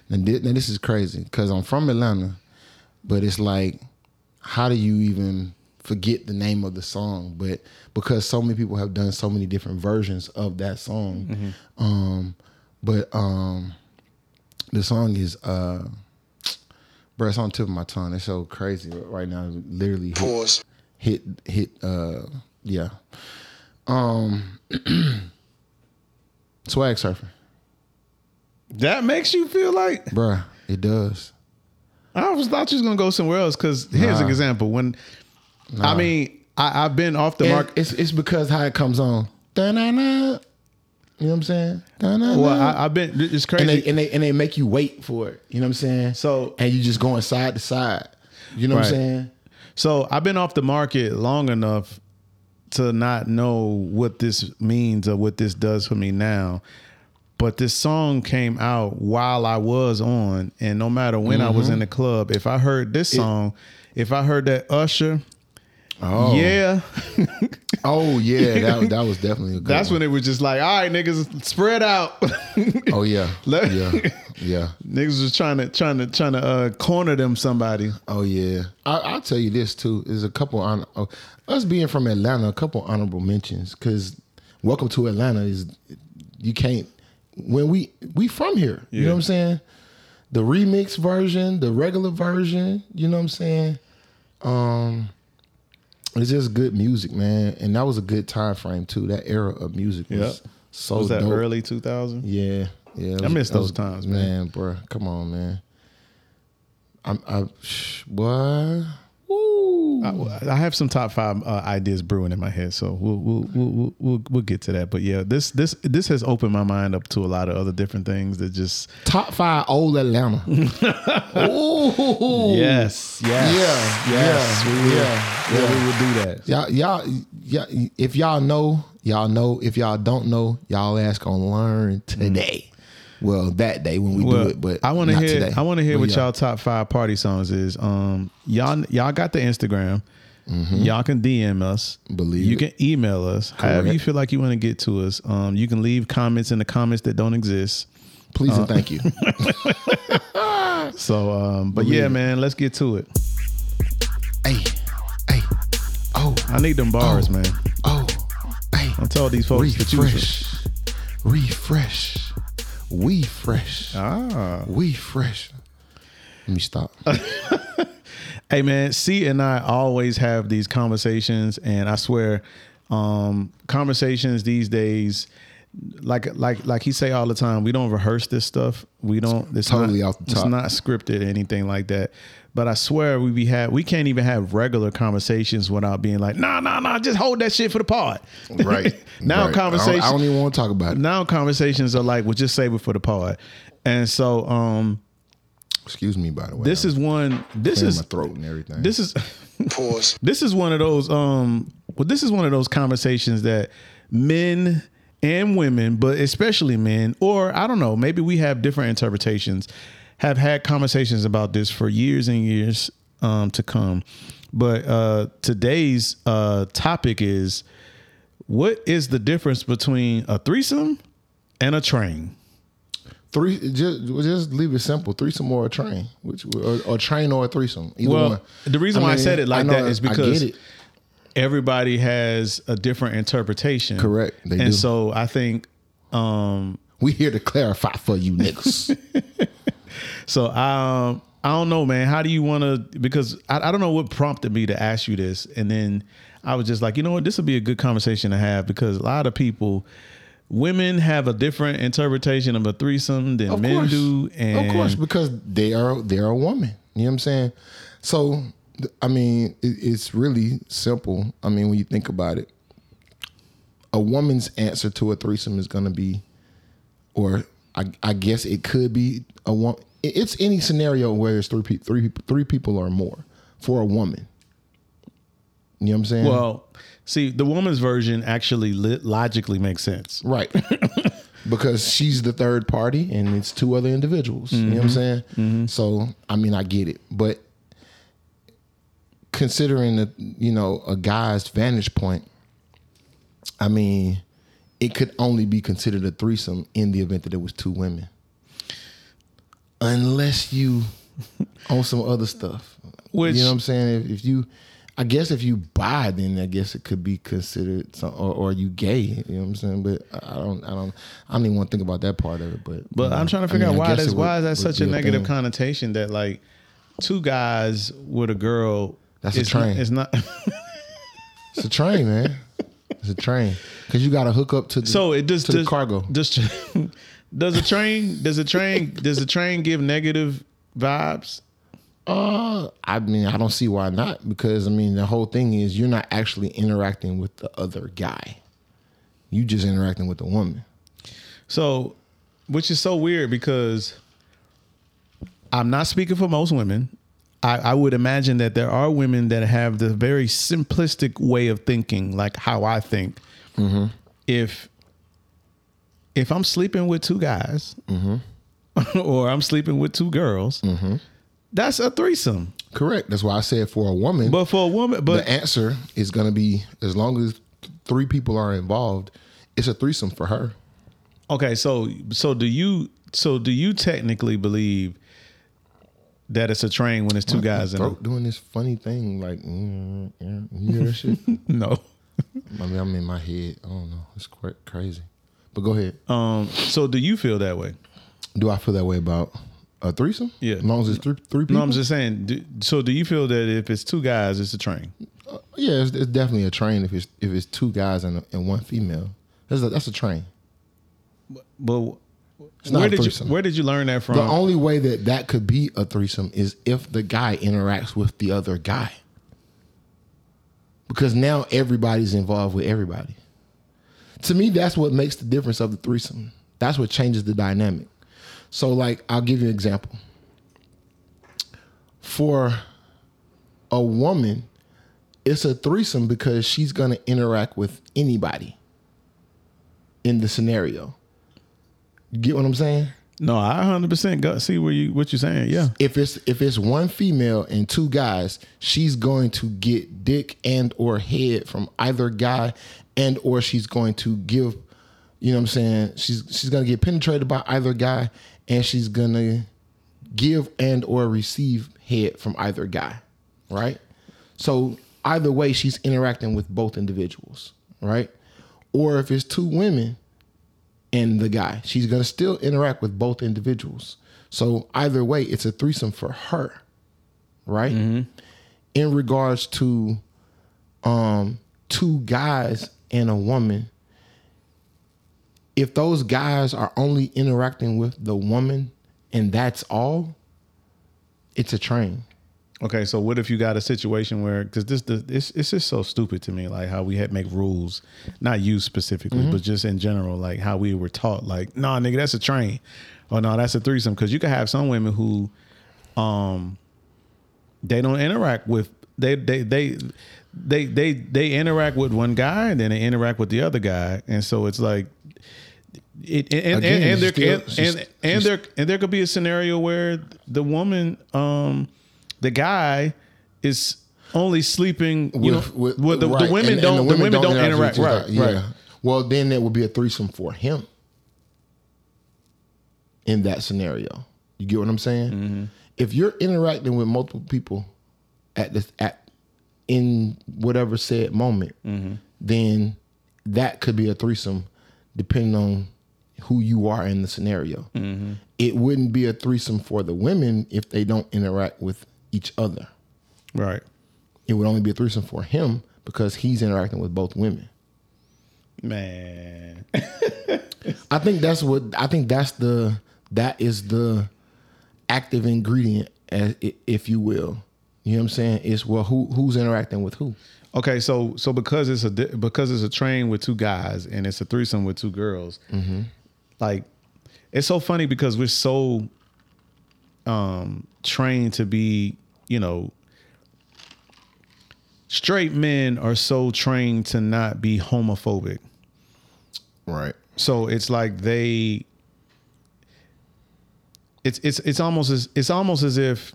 and this is crazy cuz I'm from Atlanta but it's like how do you even forget the name of the song? But because so many people have done so many different versions of that song. Um but um the song is uh bro it's on the tip of my tongue. It's so crazy right now. Literally hit, Pause. hit hit uh yeah. Um *clears throat* swag surfing. That makes you feel like bruh it does I was thought you was gonna go somewhere else. Because here's an example. When I mean, I, I've been off the mark. it's it's because how it comes on Da-na-na. you know what I'm saying Da-na-na. Well, I, I've been. It's crazy. and they and they and they make you wait for it you know what I'm saying So- and you just going side to side you know what I'm saying So I've been off the market long enough to not know what this means or what this does for me now. But this song came out while I was on, and no matter when I Mm-hmm. was in the club, if I heard this song, if I heard that Usher, oh yeah, *laughs* oh yeah that, that was definitely a good that's one. when it was just like, all right, niggas, spread out. *laughs* oh yeah *laughs* Let- yeah yeah niggas was trying to trying to trying to uh, corner them somebody. Oh yeah, I, I'll tell you this too. There's a couple on oh, us being from Atlanta. A couple honorable mentions because Welcome to Atlanta is you can't when we we from here. You know what I'm saying? The remix version, the regular version. You know what I'm saying? Um, it's just good music, man, and that was a good time frame too. That era of music was Yep. so was that dope. early 2000? Yeah, yeah. it I miss those times, man. man, bro. Come on, man. I'm, I, shh, *sighs* what? Woo. I, I have some top five uh, ideas brewing in my head, so we'll we'll, we'll we'll we'll we'll get to that. But yeah, this this this has opened my mind up to a lot of other different things that just Top five old Atlanta. *laughs* Ooh. yes yes Yeah, yes yeah, we will, yeah, yeah, yeah. we will do that. Y'all, y'all, y'all, if y'all know, y'all know. If y'all don't know, y'all ask gonna learn today. Well, that day when we Well, do it, but I want to hear Today. I want to hear what yeah. y'all top five party songs is. Um, y'all y'all got the Instagram. Y'all can DM us. Mm-hmm. Believe you it. can email us. However you feel like you want to get to us. Um, you can leave comments in the comments that don't exist. Please and thank you. *laughs* So, um, but Believe yeah, it. man, let's get to it. hey, hey, oh, I need them bars, Oh. man. oh, hey. I told these folks to choose. Refresh, refresh, we fresh, Ah. we fresh. Let me stop. *laughs* Hey man, C and I always have these conversations, and I swear, um, conversations these days, like like like he say all the time, we don't rehearse this stuff. We don't. It's Totally not, off the top. It's not scripted or anything like that. But I swear we be have we can't even have regular conversations without being like, nah, nah, nah, just hold that shit for the pod. Right. *laughs* now right. conversation. I don't, I don't even want to talk about it. now conversations are like, well, just save it for the pod. And so, um, Excuse me, by the way. this I'm is one. This is my throat and everything. this is *laughs* Pause. this is one of those um well this is one of those conversations that men and women but especially men or i don't know maybe we have different interpretations have had conversations about this for years and years um to come but uh today's uh topic is what is the difference between a threesome and a train three. Just just leave it simple. Threesome or a train, which or, or train or a threesome. Either Well, one. the reason why I said it like that is because- everybody has a different interpretation Correct, they and do. so i think um we here to clarify for you niggas. *laughs* So um, I don't know, man. How do you want to? Because I, I don't know what prompted me to ask you this, and then I was just like, you know what, this would be a good conversation to have because a lot of people, women have a different interpretation of a threesome than Of men course. do, and of course, because they are they're a woman. You know what I'm saying? So, I mean, it, it's really simple. I mean, when you think about it, a woman's answer to a threesome is going to be, or I, I guess it could be a one. It's any scenario where it's three people, three people, three people or more for a woman. You know what I'm saying? well, see, the woman's version actually li- logically makes sense. Right. *laughs* because she's the third party and it's two other individuals. You know what I'm mm-hmm. saying? Mm-hmm. So, I mean, I get it. But considering that, you know, a guy's vantage point, I mean, it could only be considered a threesome in the event that it was two women. Unless you *laughs* on some other stuff. Which- you know what I'm saying? If, if you I guess if you buy, then I guess it could be considered some, or, or you gay. You know what I'm saying? But I don't, I don't, I don't even want to think about that part of it. But, But you know, I'm trying to I figure mean, out why that's would- why is that such a negative thing. connotation that like two guys with a girl. That's a train. Not, it's not. It's a train, man. *laughs* It's a train because you got to hook up to the, So it just to does, the cargo. Does *laughs* does a train does a train does a train give negative vibes? Uh, I mean, I don't see why not because I mean the whole thing is you're not actually interacting with the other guy. You just interacting with the woman. So, which is so weird because I'm not speaking for most women. I, I would imagine that there are women that have the very simplistic way of thinking, like how I think. Mm-hmm. If if I'm sleeping with two guys, mm-hmm. *laughs* or I'm sleeping with two girls, mm-hmm. that's a threesome. Correct. That's why I said for a woman. But for a woman, but the answer is going to be as long as three people are involved, it's a threesome for her. Okay, so so do you so do you technically believe that it's a train when it's two guys in throat it? doing this funny thing like mm, yeah, you hear that shit. *laughs* No. I mean, I'm in my head. I don't know. It's quite crazy. But go ahead. Um. So do you feel that way? Do I feel that way about a threesome? Yeah. As long as it's three, three people. No, I'm just saying. Do, so do you feel that if it's two guys, it's a train? yeah, it's, it's definitely a train if it's if it's two guys and, a, and one female. That's a, that's a train. But not where a did you where did you learn that from? The only way that that could be a threesome is if the guy interacts with the other guy. Because now everybody's involved with everybody. To me, that's what makes the difference of the threesome. That's what changes the dynamic. So, like, I'll give you an example. For a woman, it's a threesome because she's going to interact with anybody in the scenario. Get what I'm saying? no, I 100 percent got see where you what you're saying. Yeah. if it's if it's one female and two guys, she's going to get dick and or head from either guy, and or she's going to give You know what I'm saying? She's she's gonna get penetrated by either guy, and she's gonna give and or receive head from either guy, right? So either way, she's interacting with both individuals, right? Or if it's two women and the guy, she's gonna still interact with both individuals. So either way, it's a threesome for her, right? In regards to um two guys and a woman, if those guys are only interacting with the woman and that's all, it's a train. Okay, so what if you got a situation where because this the this it's just so stupid to me, like how we had make rules, not you specifically, but just in general, like how we were taught, like, nah, nigga, that's a train, or no, that's a threesome, because you could have some women who, um, they don't interact with they they they. They they they interact with one guy and then they interact with the other guy, and so it's like it, and, Again, and, and, there still- and, and, and there and there could be a scenario where the woman, um, the guy, is only sleeping. You know, with, the, right. the women And- and don't. The women, don't, with interact. each Right. other. Yeah. Right. Well, then that would be a threesome for him. In that scenario, you get what I'm saying? Mm-hmm. If you're interacting with multiple people at this at in whatever said moment, Mm-hmm. then that could be a threesome, depending on who you are in the scenario. Mm-hmm. It wouldn't be a threesome for the women if they don't interact with each other Right. it would only be a threesome for him because he's interacting with both women. Man. *laughs* I think that's what I think that's the that is the active ingredient, as if you will. You know what I'm saying? It's well, who who's interacting with who? Okay, so so because it's a because it's a train with two guys and it's a threesome with two girls, like it's so funny because we're so um trained to be, you know, straight men are so trained to not be homophobic. Right. So it's like they it's it's it's almost as it's almost as if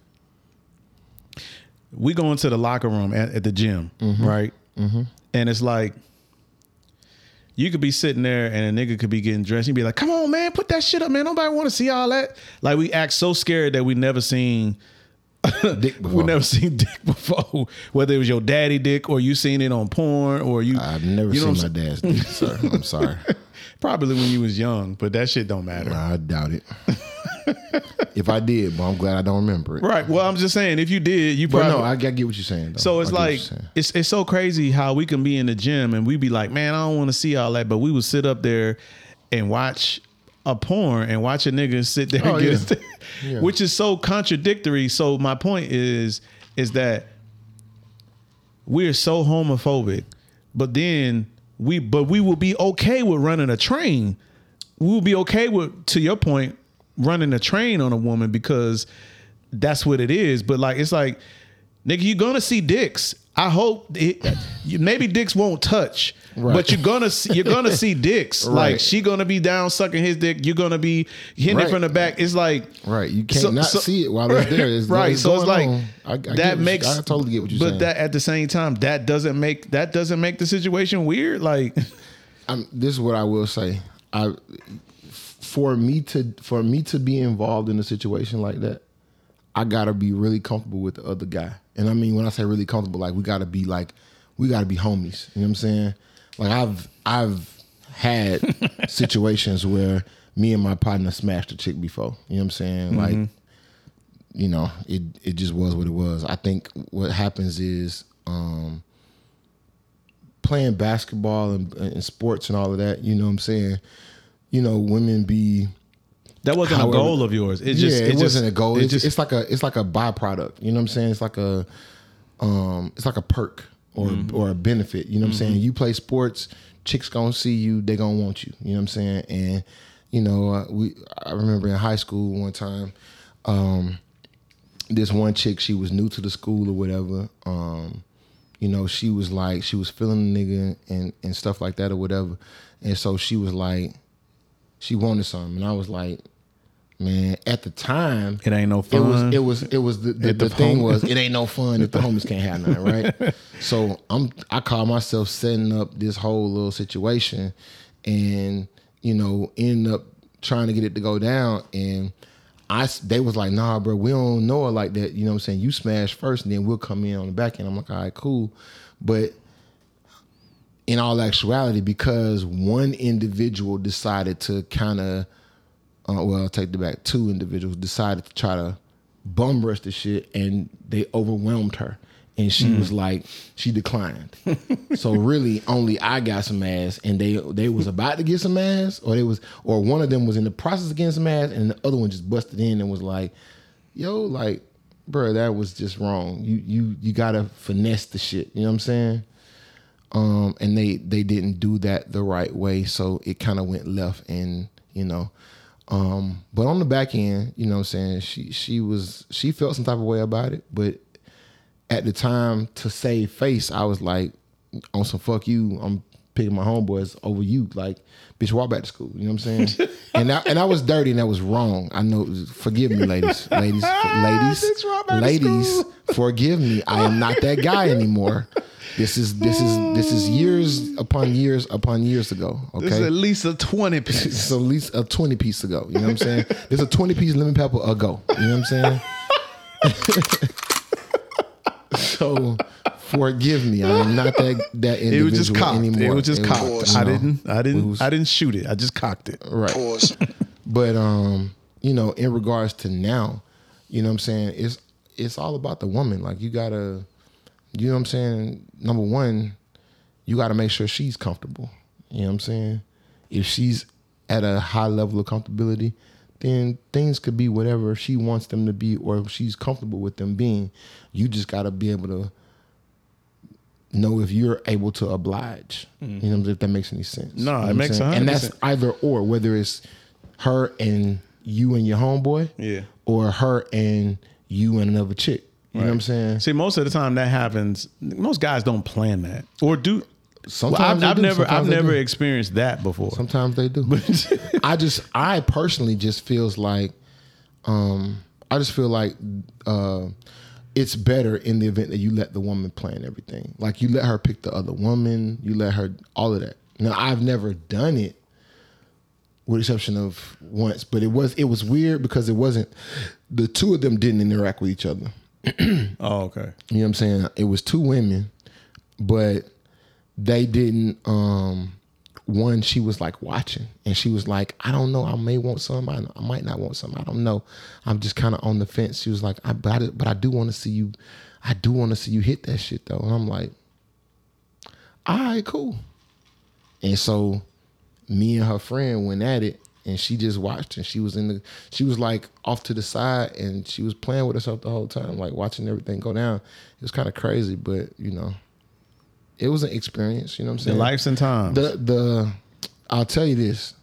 we go into the locker room at, at the gym, right? Mm-hmm. And it's like you could be sitting there and a nigga could be getting dressed. You'd be like, "Come on, man, put that shit up, man. Nobody want to see all that." Like we act so scared that we never seen *coughs* Dick we before. never seen dick *laughs* before. Whether it was your daddy dick or you seen it on porn or you I've never you know seen my dad's dick, sir. I'm *laughs* sorry. Probably when you was young, but that shit don't matter. I doubt it. if I did, but I'm glad I don't remember it. Right. Well, I'm just saying, if you did, you But probably. no, I, I get what you're saying. Though. so it's I get what like it's it's so crazy how we can be in the gym and we be like, man, I don't want to see all that, but we would sit up there and watch a porn and watch a nigga sit there Oh, and get yeah. his Yeah. which is so contradictory. So my point is is that we're so homophobic, but then we but we will be okay with running a train. We will be okay with to your point running a train on a woman because that's what it is. But like it's like nigga, you're gonna see dicks. I hope it, maybe dicks won't touch, Right. but you're gonna see, you're gonna see *laughs* dicks. Like she gonna be down sucking his dick. You're gonna be hitting it from the back. It's like Right, you can't So- not so- see it while *laughs* it's there. It's, right. it's so it's like on. I, I that you- makes. I totally get what you're but saying. that at the same time, that doesn't make that doesn't make the situation weird. Like, *laughs* I'm, this is what I will say. I for me to for me to be involved in a situation like that, I gotta be really comfortable with the other guy. And I mean when I say really comfortable, like we gotta be like we gotta be homies. You know what I'm saying? Like I've I've had *laughs* situations where me and my partner smashed a chick before. You know what I'm saying? Like you know, it it just was what it was. I think what happens is um playing basketball and, and sports and all of that, you know what I'm saying? You know, women be that wasn't However- a goal of yours. It just yeah, it, just- wasn't a goal. It It's, just it's like a it's like a byproduct. You know what I'm saying? It's like a um it's like a perk or Mm-hmm. or a benefit. You know what I'm saying? You play sports, chicks gonna see you, they gonna want you. You know what I'm saying? And you know, uh, we I remember in high school one time, um, this one chick, she was new to the school or whatever. Um, you know, she was like, she was feeling the nigga and and stuff like that or whatever. And so she was like, she wanted something, and I was like, man, at the time, It ain't no It was fun. it was it was the, the, the, the thing was it ain't no fun if the homies can't have nothing, right? *laughs* so I'm I call myself setting up this whole little situation, and you know, end up trying to get it to go down, and I, they was like, nah, bro, we don't know it like that. You know what I'm saying? You smash first, and then we'll come in on the back end. I'm like, all right, cool, but in all actuality, because one individual decided to kind of, uh, well, I'll take the back. Two individuals decided to try to bum rush the shit, and they overwhelmed her, and she was like, she declined. so really, only I got some ass, and they they was about to get some ass, or they was, or one of them was in the process of getting some ass, and the other one just busted in and was like, yo, like, bro, that was just wrong. You you you gotta finesse the shit. You know what I'm saying? um, and they they didn't do that the right way, so it kind of went left, and you know, um, but on the back end, you know, what I'm saying she she was she felt some type of way about it, but at the time to save face, I was like, on some fuck you, I'm picking my homeboys over you, like bitch, walk back to school. You know what I'm saying? *laughs* and I, and I was dirty, and that was wrong. I know. Forgive me, ladies, *laughs* ladies, ladies, Bitch, walk back to ladies. Forgive me. I am not that guy anymore. *laughs* This is this is this is years upon years upon years ago. Okay, This is at least a 20 *laughs* piece. it's at least a 20 piece ago. You know what I'm saying? There's a 20 piece lemon pepper ago. You know what I'm saying? *laughs* so forgive me. I am not that that It individual was just cocked. anymore. It was just cocked. you I didn't. I didn't. was- I didn't shoot it. I just cocked it. Right. Pause. *laughs* But um, you know, in regards to now, you know what I'm saying, it's it's all about the woman. Like you gotta you know what I'm saying? Number one, you gotta make sure she's comfortable. You know what I'm saying? If she's at a high level of comfortability, then things could be whatever she wants them to be or if she's comfortable with them being. You just gotta be able to know if you're able to oblige. You mm-hmm. know what I'm saying? If that makes any sense. No, You know it makes saying? And that's either or, whether it's her and you and your homeboy, Yeah. or her and you and another chick. You know what I'm saying? See, most of the time that happens. Most guys don't plan that or do. Sometimes Well, I've, they I've do, never, sometimes I've never do. experienced that before. Sometimes they do. *laughs* I just, I personally just feels like, um, I just feel like uh, it's better in the event that you let the woman plan everything. Like you let her pick the other woman, you let her all of that. Now I've never done it, with the exception of once, but it was it was weird because it wasn't the two of them didn't interact with each other. *clears throat* oh, okay. You know what I'm saying? It was two women, but they didn't um one she was like watching and she was like, I don't know, I may want some, I, I might not want some, I don't know. I'm just kind of on the fence. She was like, I, but I, but I do want to see you, I do want to see you hit that shit though. And I'm like, all right, cool. And so me and her friend went at it and she just watched and she was in the she was like off to the side and she was playing with herself the whole time like watching everything go down. It was kind of crazy but you know it was an experience you know what i'm saying? The lives and times. the the i'll tell you this.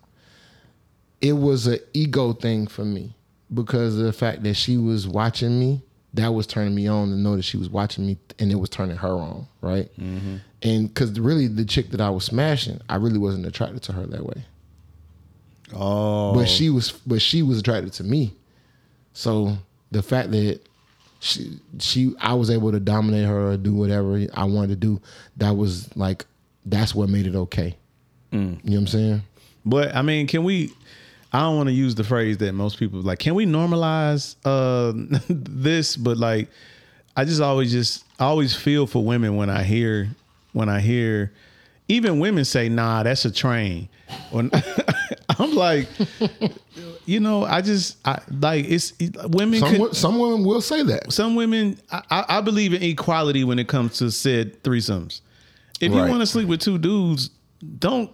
It was an ego thing for me because of the fact that she was watching me that was turning me on to know that she was watching me and it was turning her on right? Mm-hmm. And because really the chick that i was smashing i really wasn't attracted to her that way oh, but she was but she was attracted to me so the fact that she she I was able to dominate her or do whatever I wanted to do that was like that's what made it okay you know what I'm saying But I mean, can we? I don't want to use the phrase that most people like. Can we normalize uh, *laughs* this? But like, I just always just I always feel for women when I hear when I hear even women say, "Nah, that's a train." When *laughs* *laughs* *laughs* I'm like, you know, I just I like it's women. some could- some women will say that some women I, I believe in equality when it comes to said threesomes. If you want to sleep with two dudes, don't.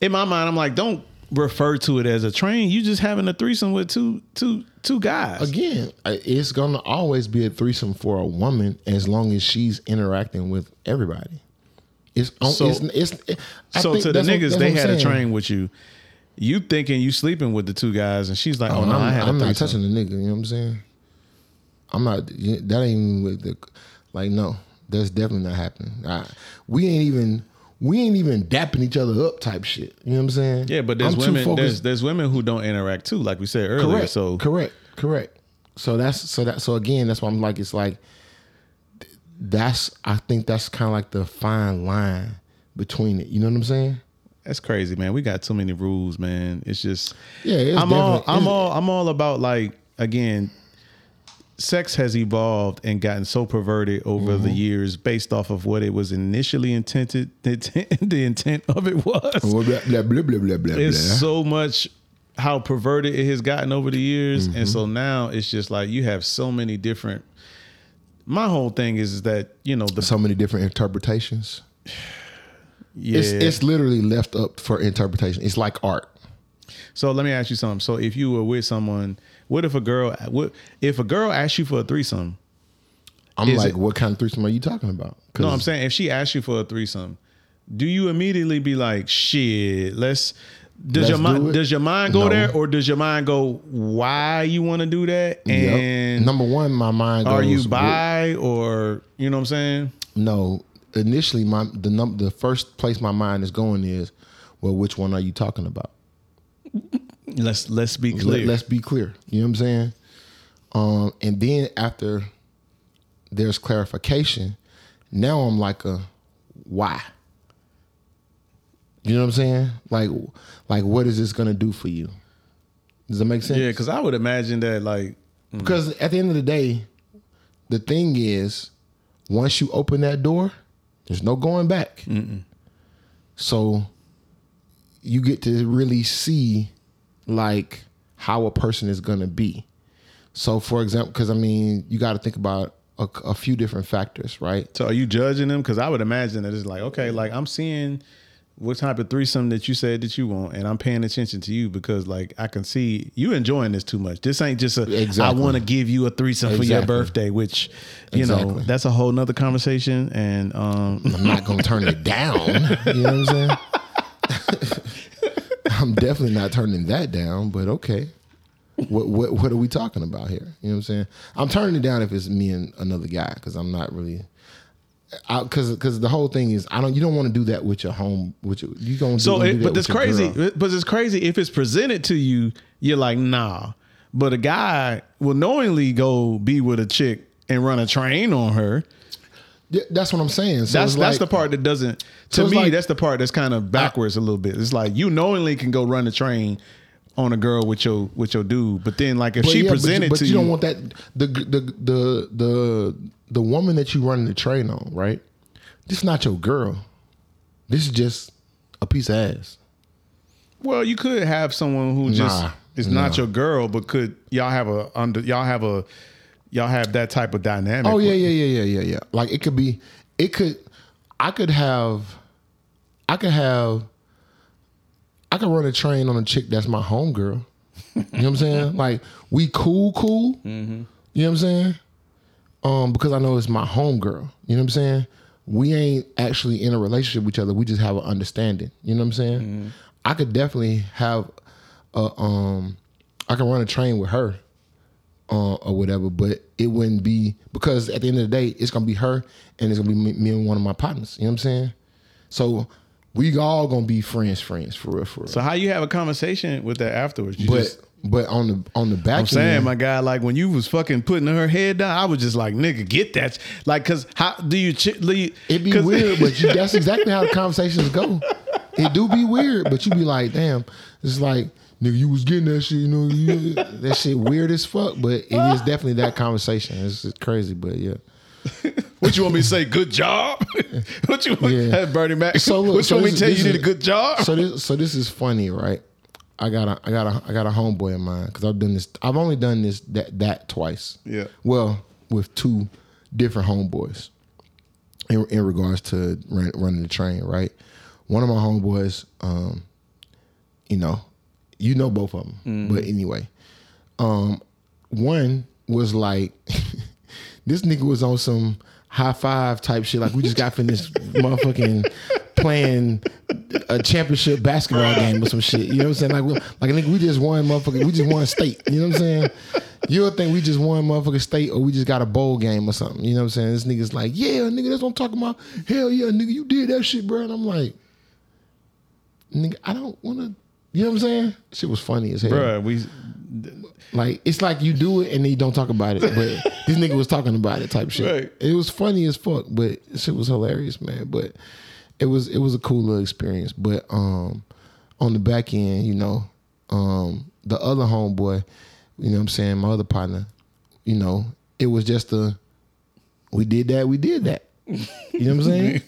In my mind, I'm like, don't refer to it as a train. You just having a threesome with two two two guys. again it's gonna always be a threesome for a woman as long as she's interacting with everybody it's on So- it's, it's I so think to the what- niggas, they what I'm had a train with you. You thinking you sleeping with the two guys, and she's like, "Oh, Oh, no, I'm, I had a I'm not touching the nigga. You know what I'm saying? I'm not. That ain't even with the. Like, no, that's definitely not happening. I, we ain't even. We ain't even dapping each other up type shit. You know what I'm saying? Yeah, but there's I'm women. There's there's women who don't interact too, like we said earlier. correct. So correct. Correct. So that's so that so again that's why I'm like it's like that's I think that's kind of like the fine line between it. You know what I'm saying? That's crazy, man. We got too many rules, man. It's just Yeah, it's I'm all I'm it's- all I'm all about like again, sex has evolved and gotten so perverted over Mm-hmm. the years based off of what it was initially intended the intent, the intent of it was. Blah blah blah blah blah blah. blah. It's so much how perverted it has gotten over the years. Mm-hmm. And so now it's just like you have so many different my whole thing is that, you know, the so many different interpretations. Yeah. It's it's literally left up for interpretation. It's like art. So let me ask you something. So if you were with someone, what if a girl what if a girl asked you for a threesome? I'm like, it- what kind of threesome are you talking about? No, I'm saying if she asked you for a threesome, do you immediately be like, shit, let's does Let's your mind it? does your mind go No. there or does your mind go why you want to do that? Yep. And number one, my mind. are goes you with- bi or you know what I'm saying? No, initially, my the num the first place my mind is going is, well, which one are you talking about? *laughs* Let's let's be clear. let's be clear. You know what I'm saying? Um, and then after there's clarification, now I'm like a why. You know what I'm saying? Like, like what is this gonna do for you? Does that make sense? yeah, because I would imagine that like Because at the end of the day, the thing is, once you open that door, there's no going back. So you get to really see like how a person is going to be. So, for example, because I mean, you got to think about a, a few different factors, right? So are you judging them? Because I would imagine that it's like, okay, like I'm seeing what type of threesome that you said that you want, and I'm paying attention to you because like I can see you enjoying this too much. This ain't just a Exactly. I want to give you a threesome for your birthday, which you know that's a whole nother conversation. And um, I'm not going *laughs* to turn it down. You know what I'm saying? *laughs* I'm definitely not turning that down, but okay. What what what are we talking about here? You know what I'm saying? I'm turning it down if it's me and another guy because I'm not really. Because because the whole thing is I don't you don't want to do that with your home with your you gonna so, do, it, but it's crazy. But it's crazy if it's presented to you, you're like, nah. But a guy will knowingly go be with a chick and run a train on her. Yeah, that's what I'm saying. So that's that's like- the part that doesn't. To it's me, like- that's the part that's kind of backwards a little bit. It's like you knowingly can go run a train on a girl with your with your dude, but then like if she yeah, but you- presented but to you, you, don't want that the the the the the woman that you running the train on, right? This is not your girl. This is just a piece of ass. well, you could have someone who just Nah, is not your girl, but could y'all have a under y'all have a y'all have that type of dynamic? Oh yeah, yeah, yeah, yeah, yeah, yeah. Like it could be, it could, I could have, I could have, I could run a train on a chick that's my homegirl. You know what I'm saying? *laughs* Like we cool, cool. Mm-hmm. You know what I'm saying? Um, because I know it's my homegirl. You know what I'm saying? We ain't actually in a relationship with each other. We just have an understanding. You know what I'm saying? Mm-hmm. I could definitely have a um, I can run a train with her uh, or whatever, but it wouldn't be because at the end of the day, it's gonna be her and it's gonna be me, me and one of my partners. You know what I'm saying? So we all gonna be friends, friends for real, for real. So how you have a conversation with that afterwards? You but just but on the on the back I'm saying, end, my guy, like when you was fucking putting her head down, I was just like, nigga, get that. Like, cause how do you? Ch- you It'd be weird, but you, that's *laughs* exactly how the conversations go. It do be weird, but you be like, damn, it's like, nigga, you was getting that shit, you know, you, that shit weird as fuck, but it is definitely that conversation. It's, it's crazy, but yeah. *laughs* what you want me to say? Good job. *laughs* what you want? Yeah. Bernie Mac. So look, what you so want me to tell you? You did a good job. So this, so this is funny, right? I got a, I got a, I got a homeboy of mine because I've done this. I've only done this that that twice. Yeah. Well, with two different homeboys. In, in regards to run, running the train, right? One of my homeboys, um, you know, you know both of them, but anyway, um, one was like, *laughs* this nigga was on some high five type shit. Like we just got finished *laughs* motherfucking playing a championship basketball game or some shit. You know what I'm saying? Like, we, like nigga, we just won motherfucking, we just won state. You know what I'm saying? You'll think we just won motherfucking state or we just got a bowl game or something. You know what I'm saying? This nigga's like, yeah, nigga, that's what I'm talking about. Hell yeah, nigga, you did that shit, bro. And I'm like, nigga, I don't want to. You know what I'm saying? Shit was funny as hell. Bro, we Like it's like you do it and then you don't talk about it, but this nigga was talking about it type shit. *laughs* Right. It was funny as fuck, but shit was hilarious, man. But it was it was a cool little experience. But um, on the back end, you know, um, the other homeboy, you know, what I'm saying my other partner, you know, it was just a we did that, we did that. You know what I'm *laughs* saying?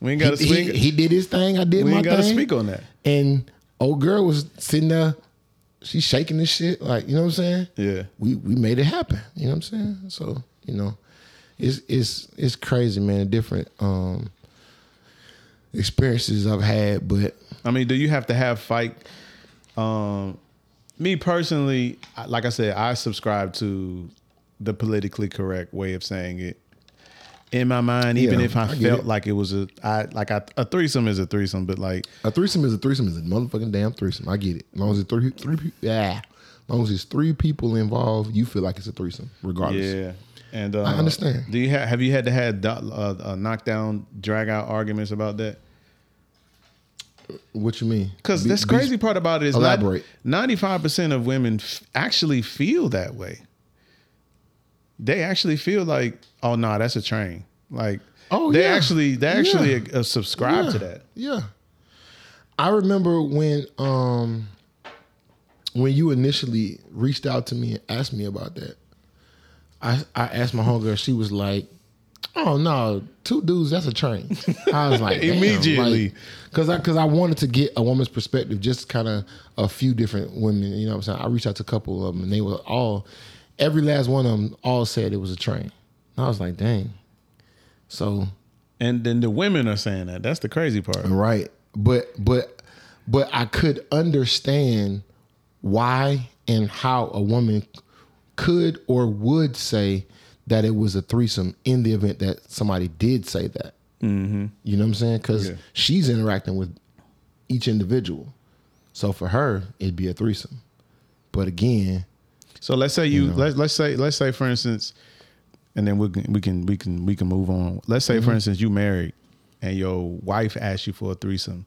We ain't got to speak. he, he did his thing, I did we my ain't got to thing. speak on that. And old girl was sitting there, she's shaking this shit, like you know what I'm saying? Yeah. We we made it happen. You know what I'm saying? So you know, it's it's it's crazy, man. Different um experiences I've had, but I mean, do you have to have fight? Um, me personally, like I said, I subscribe to the politically correct way of saying it. In my mind, even Yeah, if I, I felt it. like it was a, I like I, a threesome is a threesome, but like a threesome is a threesome is a motherfucking damn threesome. I get it. As long as it's three three people, yeah. As long as it's three people involved, you feel like it's a threesome, regardless. yeah. And uh, I understand. Do you have have you had to had uh, uh, knockdown, drag out arguments about that? What you mean? Because Be- this be- crazy part about it is Elaborate. ninety five percent of women f- actually feel that way. They actually feel like, oh no, that's a train. Like, Oh, they yeah. actually they actually Yeah. uh, subscribe to that. Yeah. I remember when um when you initially reached out to me and asked me about that. I I asked my homegirl, she was like, Oh no, two dudes, that's a train. I was like, *laughs* Immediately. like, Cause I cause I wanted to get a woman's perspective, just kind of a few different women, you know what I'm saying? I reached out to a couple of them and they were all every last one of them all said it was a train. And I was like, dang. So And then the women are saying that. That's the crazy part. Right. But but but I could understand why and how a woman could or would say that it was a threesome in the event that somebody did say that. Mm-hmm. You know what I'm saying? Because Yeah. she's interacting with each individual. So for her, it'd be a threesome. But again, So let's say you let's let's say let's say for instance, and then we can we can we can we can move on. Let's say Mm-hmm. for instance you married and your wife asks you for a threesome,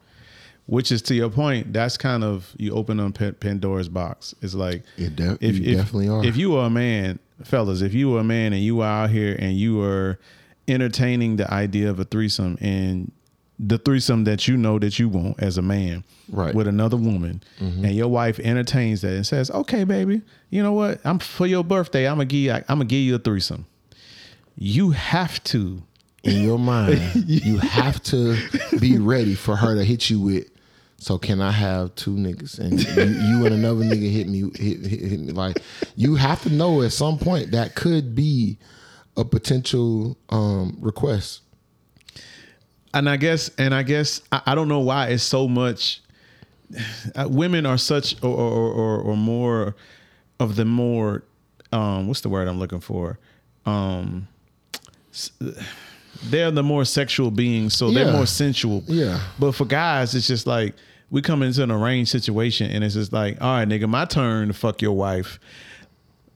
which is to your point. That's kind of you open up Pandora's box. It's like It de- you definitely are. If you are a man, fellas, if you were a man and you are out here and you are entertaining the idea of a threesome and the threesome that you know that you want as a man Right. with another woman mm-hmm. and your wife entertains that and says okay baby you know what i'm for your birthday i'm gonna give you i'm gonna give you a threesome you have to in your mind, *laughs* you have to be ready for her to hit you with. So can I have two niggas and you, you and another nigga hit me hit, hit, hit me like you have to know at some point that could be a potential um request. and I guess and I guess I, I don't know why it's so much. Uh, women are such or or, or or more of the more um what's the word I'm looking for um s- they're the more sexual beings so they're more sensual Yeah. but for guys it's just like we come into an arranged situation and it's just like all right nigga my turn to fuck your wife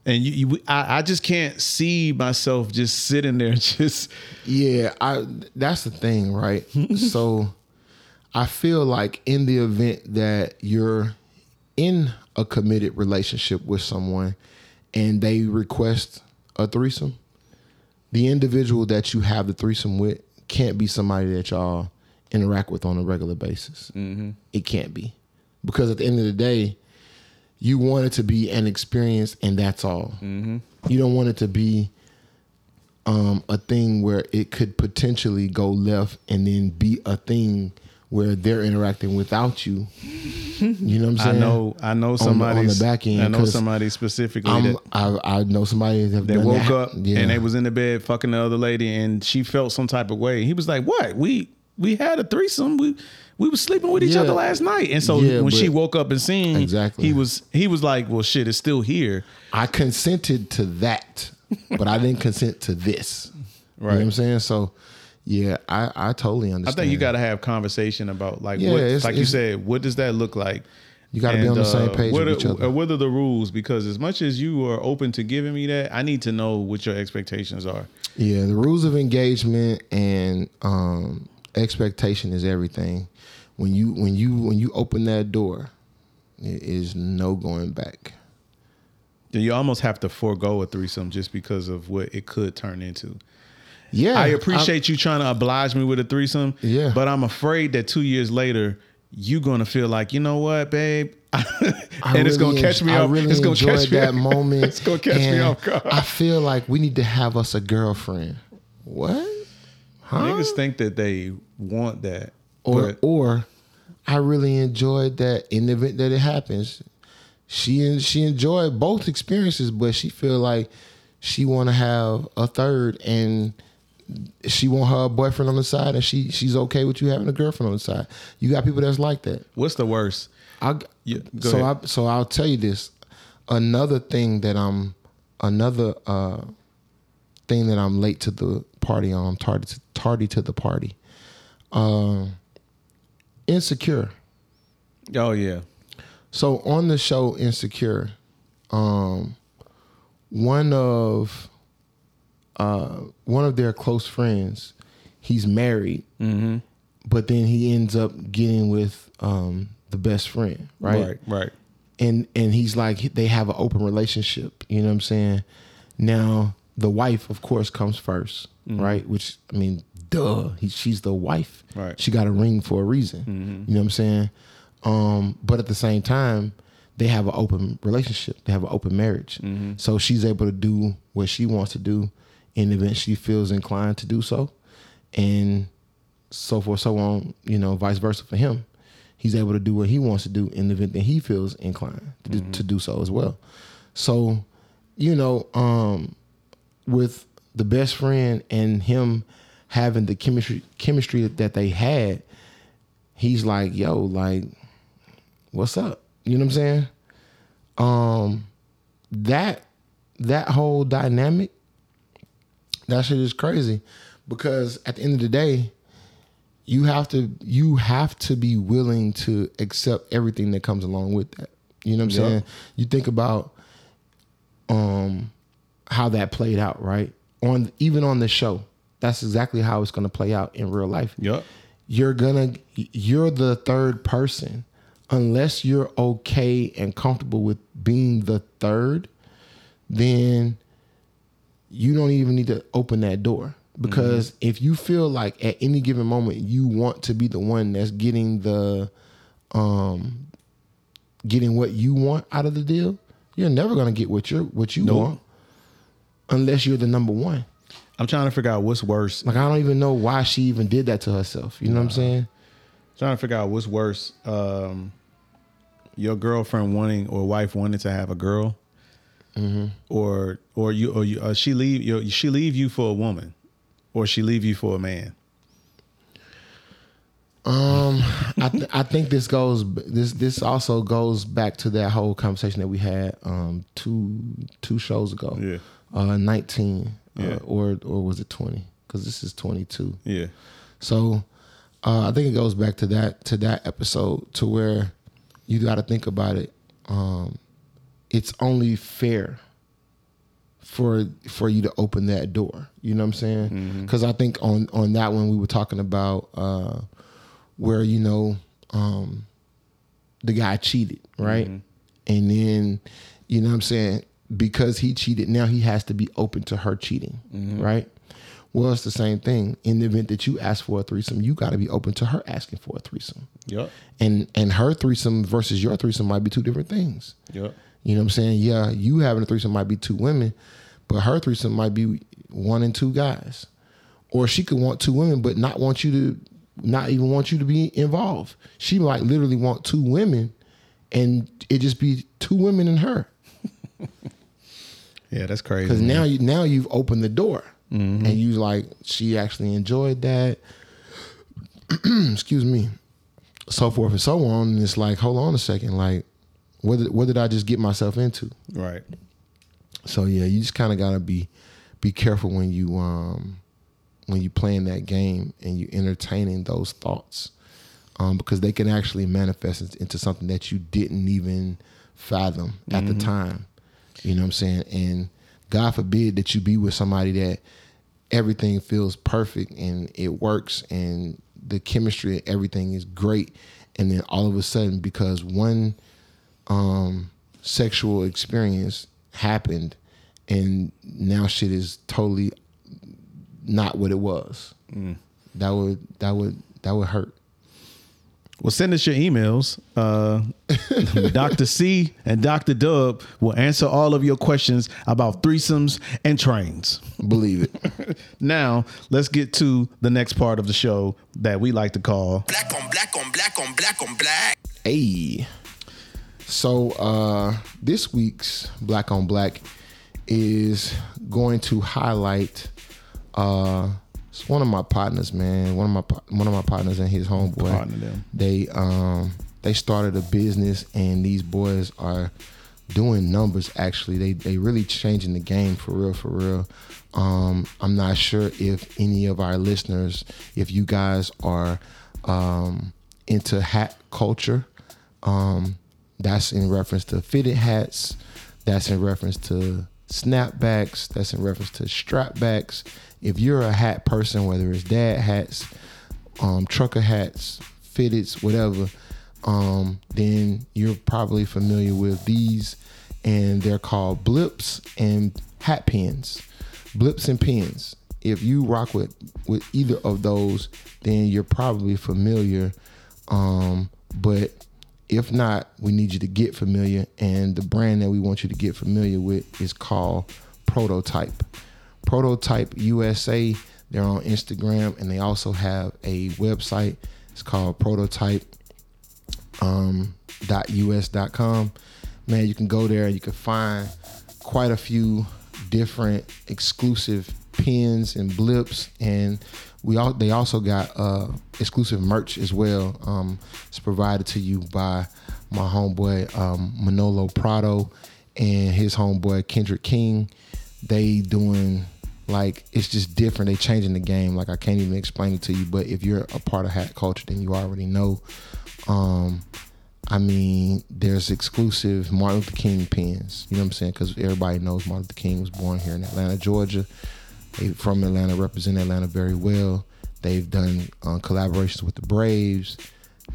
and you, you I, I just can't see myself just sitting there *laughs* just Yeah, I that's the thing, right? *laughs* so I feel like in the event that you're in a committed relationship with someone and they request a threesome, the individual that you have the threesome with can't be somebody that y'all interact with on a regular basis. It can't be. Because at the end of the day, you want it to be an experience and that's all. You don't want it to be um, a thing where it could potentially go left and then be a thing where they're interacting without you. You know what I'm I know I know somebody on the back end, I know somebody specifically I'm, that I, I know somebody that done woke that. up Yeah. and they was in the bed fucking the other lady, and she felt some type of way. He was like, "What? We we had a threesome. We we was sleeping with each Yeah. other last night." And so Yeah, when she woke up and seen, Exactly. he was he was like, "Well, shit, it's still here." I consented to that, but I didn't consent to this. You know Right. what I'm saying? So, yeah, I, I totally understand. I think you got to have conversation about like Yeah, what, it's- like you said, what does that look like? You gotta be on the same page what with are, each other. uh, What are the rules? Because as much as you are open to giving me that, I need to know what your expectations are. Yeah, the rules of engagement and um, expectation is everything. When you when you when you open that door, it is no going back. you almost have to forego a threesome just because of what it could turn into. Yeah, I appreciate you trying to oblige me with a threesome. Yeah. But I'm afraid that two years later, you're gonna feel like, you know what, babe? *laughs* I and it's gonna catch en- me I off. really it's gonna catch me that off- *laughs* moment. It's gonna catch me off guard. I feel like we need to have us a girlfriend. What? Huh? Niggas think that they want that. or or I really enjoyed that in the event that it happens. She and she enjoyed both experiences, but she feel like she want to have a third, and she want her boyfriend on the side, and she she's okay with you having a girlfriend on the side. You got people that's like that. what's the worst? I Yeah, go so ahead. I so I'll tell you this. Another thing that I'm another uh thing that I'm late to the party on. I'm tardy to, tardy to the party. Um, insecure. Oh yeah. So on the show Insecure, um, one of uh, one of their close friends, he's married, but then he ends up getting with um, the best friend, right? Right. Right. and and he's like they have an open relationship you know what i'm saying? Now the wife of course comes 1st right? Which i mean duh he, she's the wife. Right. she got a ring for a reason you know what i'm saying? Um but at the same time they have an open relationship. They have an open marriage. So she's able to do what she wants to do in the event she feels inclined to do so and so forth, so on, you know, vice versa for him. He's able to do what he wants to do in the event that he feels inclined to, do, to do so as well. So, you know, um, with the best friend and him having the chemistry chemistry that they had, he's like, yo, like, what's up? You know what I'm saying? Um, that that whole dynamic, that shit is crazy because at the end of the day, you have to you have to be willing to accept everything that comes along with that. You know what I'm Yep. saying? You think about um how that played out, right? On even on the show. That's exactly how it's going to play out in real life. Yup. You're going to you're the third person unless you're okay and comfortable with being the third, then you don't even need to open that door because if you feel like at any given moment you want to be the one that's getting the um getting what you want out of the deal you're never going to get what you're what you Nope. want unless you're the number one I'm trying to figure out what's worse. like i don't even know why she even did that to herself you know what i'm saying trying to figure out what's worse. Um, your girlfriend wanting or wife wanting to have a girl, Mm-hmm. or or you or you, uh, she leave you she leave you for a woman, or she leave you for a man. Um, I th- I think this goes this this also goes back to that whole conversation that we had um two two shows ago. Yeah. Uh, nineteen. Yeah. Uh, or or was it twenty? Because this is twenty two. Yeah, So uh, I think it goes back to that to that episode to where you got to think about it. Um, it's only fair for for you to open that door. You know what I'm saying? Because I think on on that one we were talking about uh, where you know um, the guy cheated, right? And then you know what I'm saying because he cheated, now he has to be open to her cheating, right? Well, it's the same thing. In the event that you ask for a threesome, you got to be open to her asking for a threesome. yep, And and her threesome versus your threesome might be two different things. yep, You know what I'm saying? Yeah, you having a threesome might be two women, but her threesome might be one and two guys. Or she could want two women but not want you to not even want you to be involved. She might literally want two women and it just be two women and her. yeah. That's crazy. Because now you now you've opened the door. Mm-hmm. And you like, she actually enjoyed that. *clears throat* Excuse me. So forth and so on. And it's like, hold on a second, like, what did what did I just get myself into? right, So yeah, you just kind of gotta be be careful when you um when you playing that game and you entertaining those thoughts, um because they can actually manifest into something that you didn't even fathom at the time. You know what I'm saying? And God forbid that you be with somebody that everything feels perfect and it works and the chemistry and everything is great, and then all of a sudden because one um, sexual experience happened and now shit is totally not what it was. That would that would that would hurt. Well, send us your emails. Uh, *laughs* Dr. C and Dr. DuB will answer all of your questions about threesomes and trains. Believe it. *laughs* Now, let's get to the next part of the show that we like to call Black on black on black on black on black. Hey. So uh this week's Black on Black is going to highlight uh one of my partners, man. One of my one of my partners and his homeboy. Partner them. They um they started a business and these boys are doing numbers actually. They they really changing the game for real for real. Um I'm not sure if any of our listeners if you guys are um into hat culture. Um that's in reference to fitted hats. That's in reference to snapbacks. That's in reference to strapbacks. If you're a hat person, whether it's dad hats, um, trucker hats, fitteds, whatever, um, then you're probably familiar with these, and they're called blips and hat pins. Blips and pins. If you rock with with either of those, then you're probably familiar. Um, but if not, we need you to get familiar. And the brand that we want you to get familiar with is called Prototype. Prototype USA. They're on Instagram and they also have a website. It's called Prototype um, dot us dot com. Man, you can go there and you can find quite a few different exclusive pins and blips and we all they also got uh exclusive merch as well um it's provided to you by my homeboy um manolo prado and his homeboy kendrick king they doing like it's just different they changing the game like i can't even explain it to you but if you're a part of hat culture then you already know um I mean, there's exclusive Martin Luther King pins. You know what I'm saying? Because everybody knows Martin Luther King was born here in Atlanta, Georgia. They from Atlanta, represent Atlanta very well. They've done uh, collaborations with the Braves.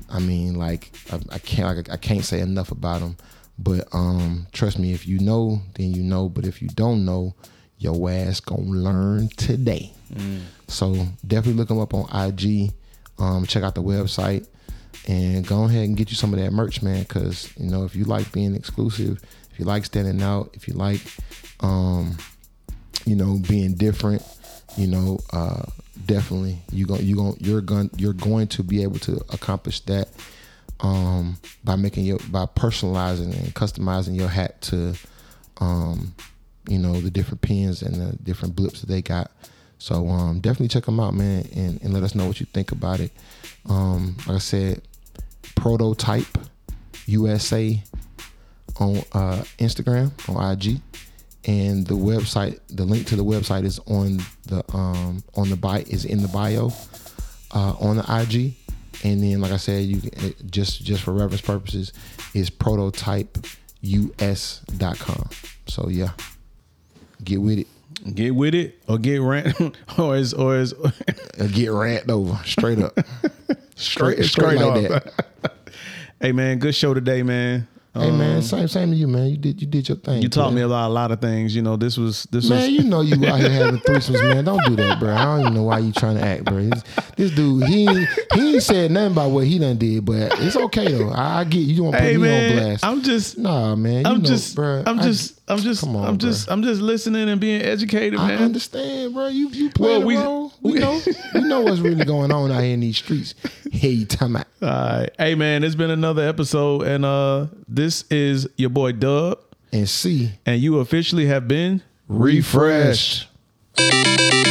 I mean, like I, I can't like, I can't say enough about them. But um, trust me, if you know, then you know. But if you don't know, your ass gonna learn today. So definitely look them up on IG. Um, check out the website and go ahead and get you some of that merch, man. Because you know, if you like being exclusive, if you like standing out, if you like, um, you know, being different, you know, uh, definitely you going you going you're going you're going to be able to accomplish that um, by making your by personalizing and customizing your hat to, um, you know, the different pins and the different blips that they got. So um, definitely check them out, man, and, and let us know what you think about it. Um, like I said, prototype USA on uh, Instagram on IG, and the website. The link to the website is on the um, on the bio is in the bio uh, on the IG, and then like I said, you can, just just for reference purposes is prototypeus.com. So yeah, get with it. get with it or get rant *laughs* or is or is Uh, get rant over straight up, *laughs* straight straight straight like up. that. *laughs* hey man, good show today, man. Hey man, Um, same same to you, man. You did you did your thing. you taught man. me about a lot of things. You know, this was this Man, was you know you out here having *laughs* threesomes, man. Don't do that, bro. I don't even know why you trying to act, bro. This, this dude, he he ain't said nothing about what he done did, but it's okay though. I, I get you. To put Hey me on blast? I'm just nah, man. I'm know, just bro. I'm just I'm just on, I'm bro. just I'm just listening and being educated, man. I understand, bro. You you play Well, the we- role. We, we- know we know what's really going on out here in these streets. Hey, you talking about? *laughs* All right. Hey man, it's been another episode and uh this is your boy DuB And C, and you officially have been refreshed. refreshed.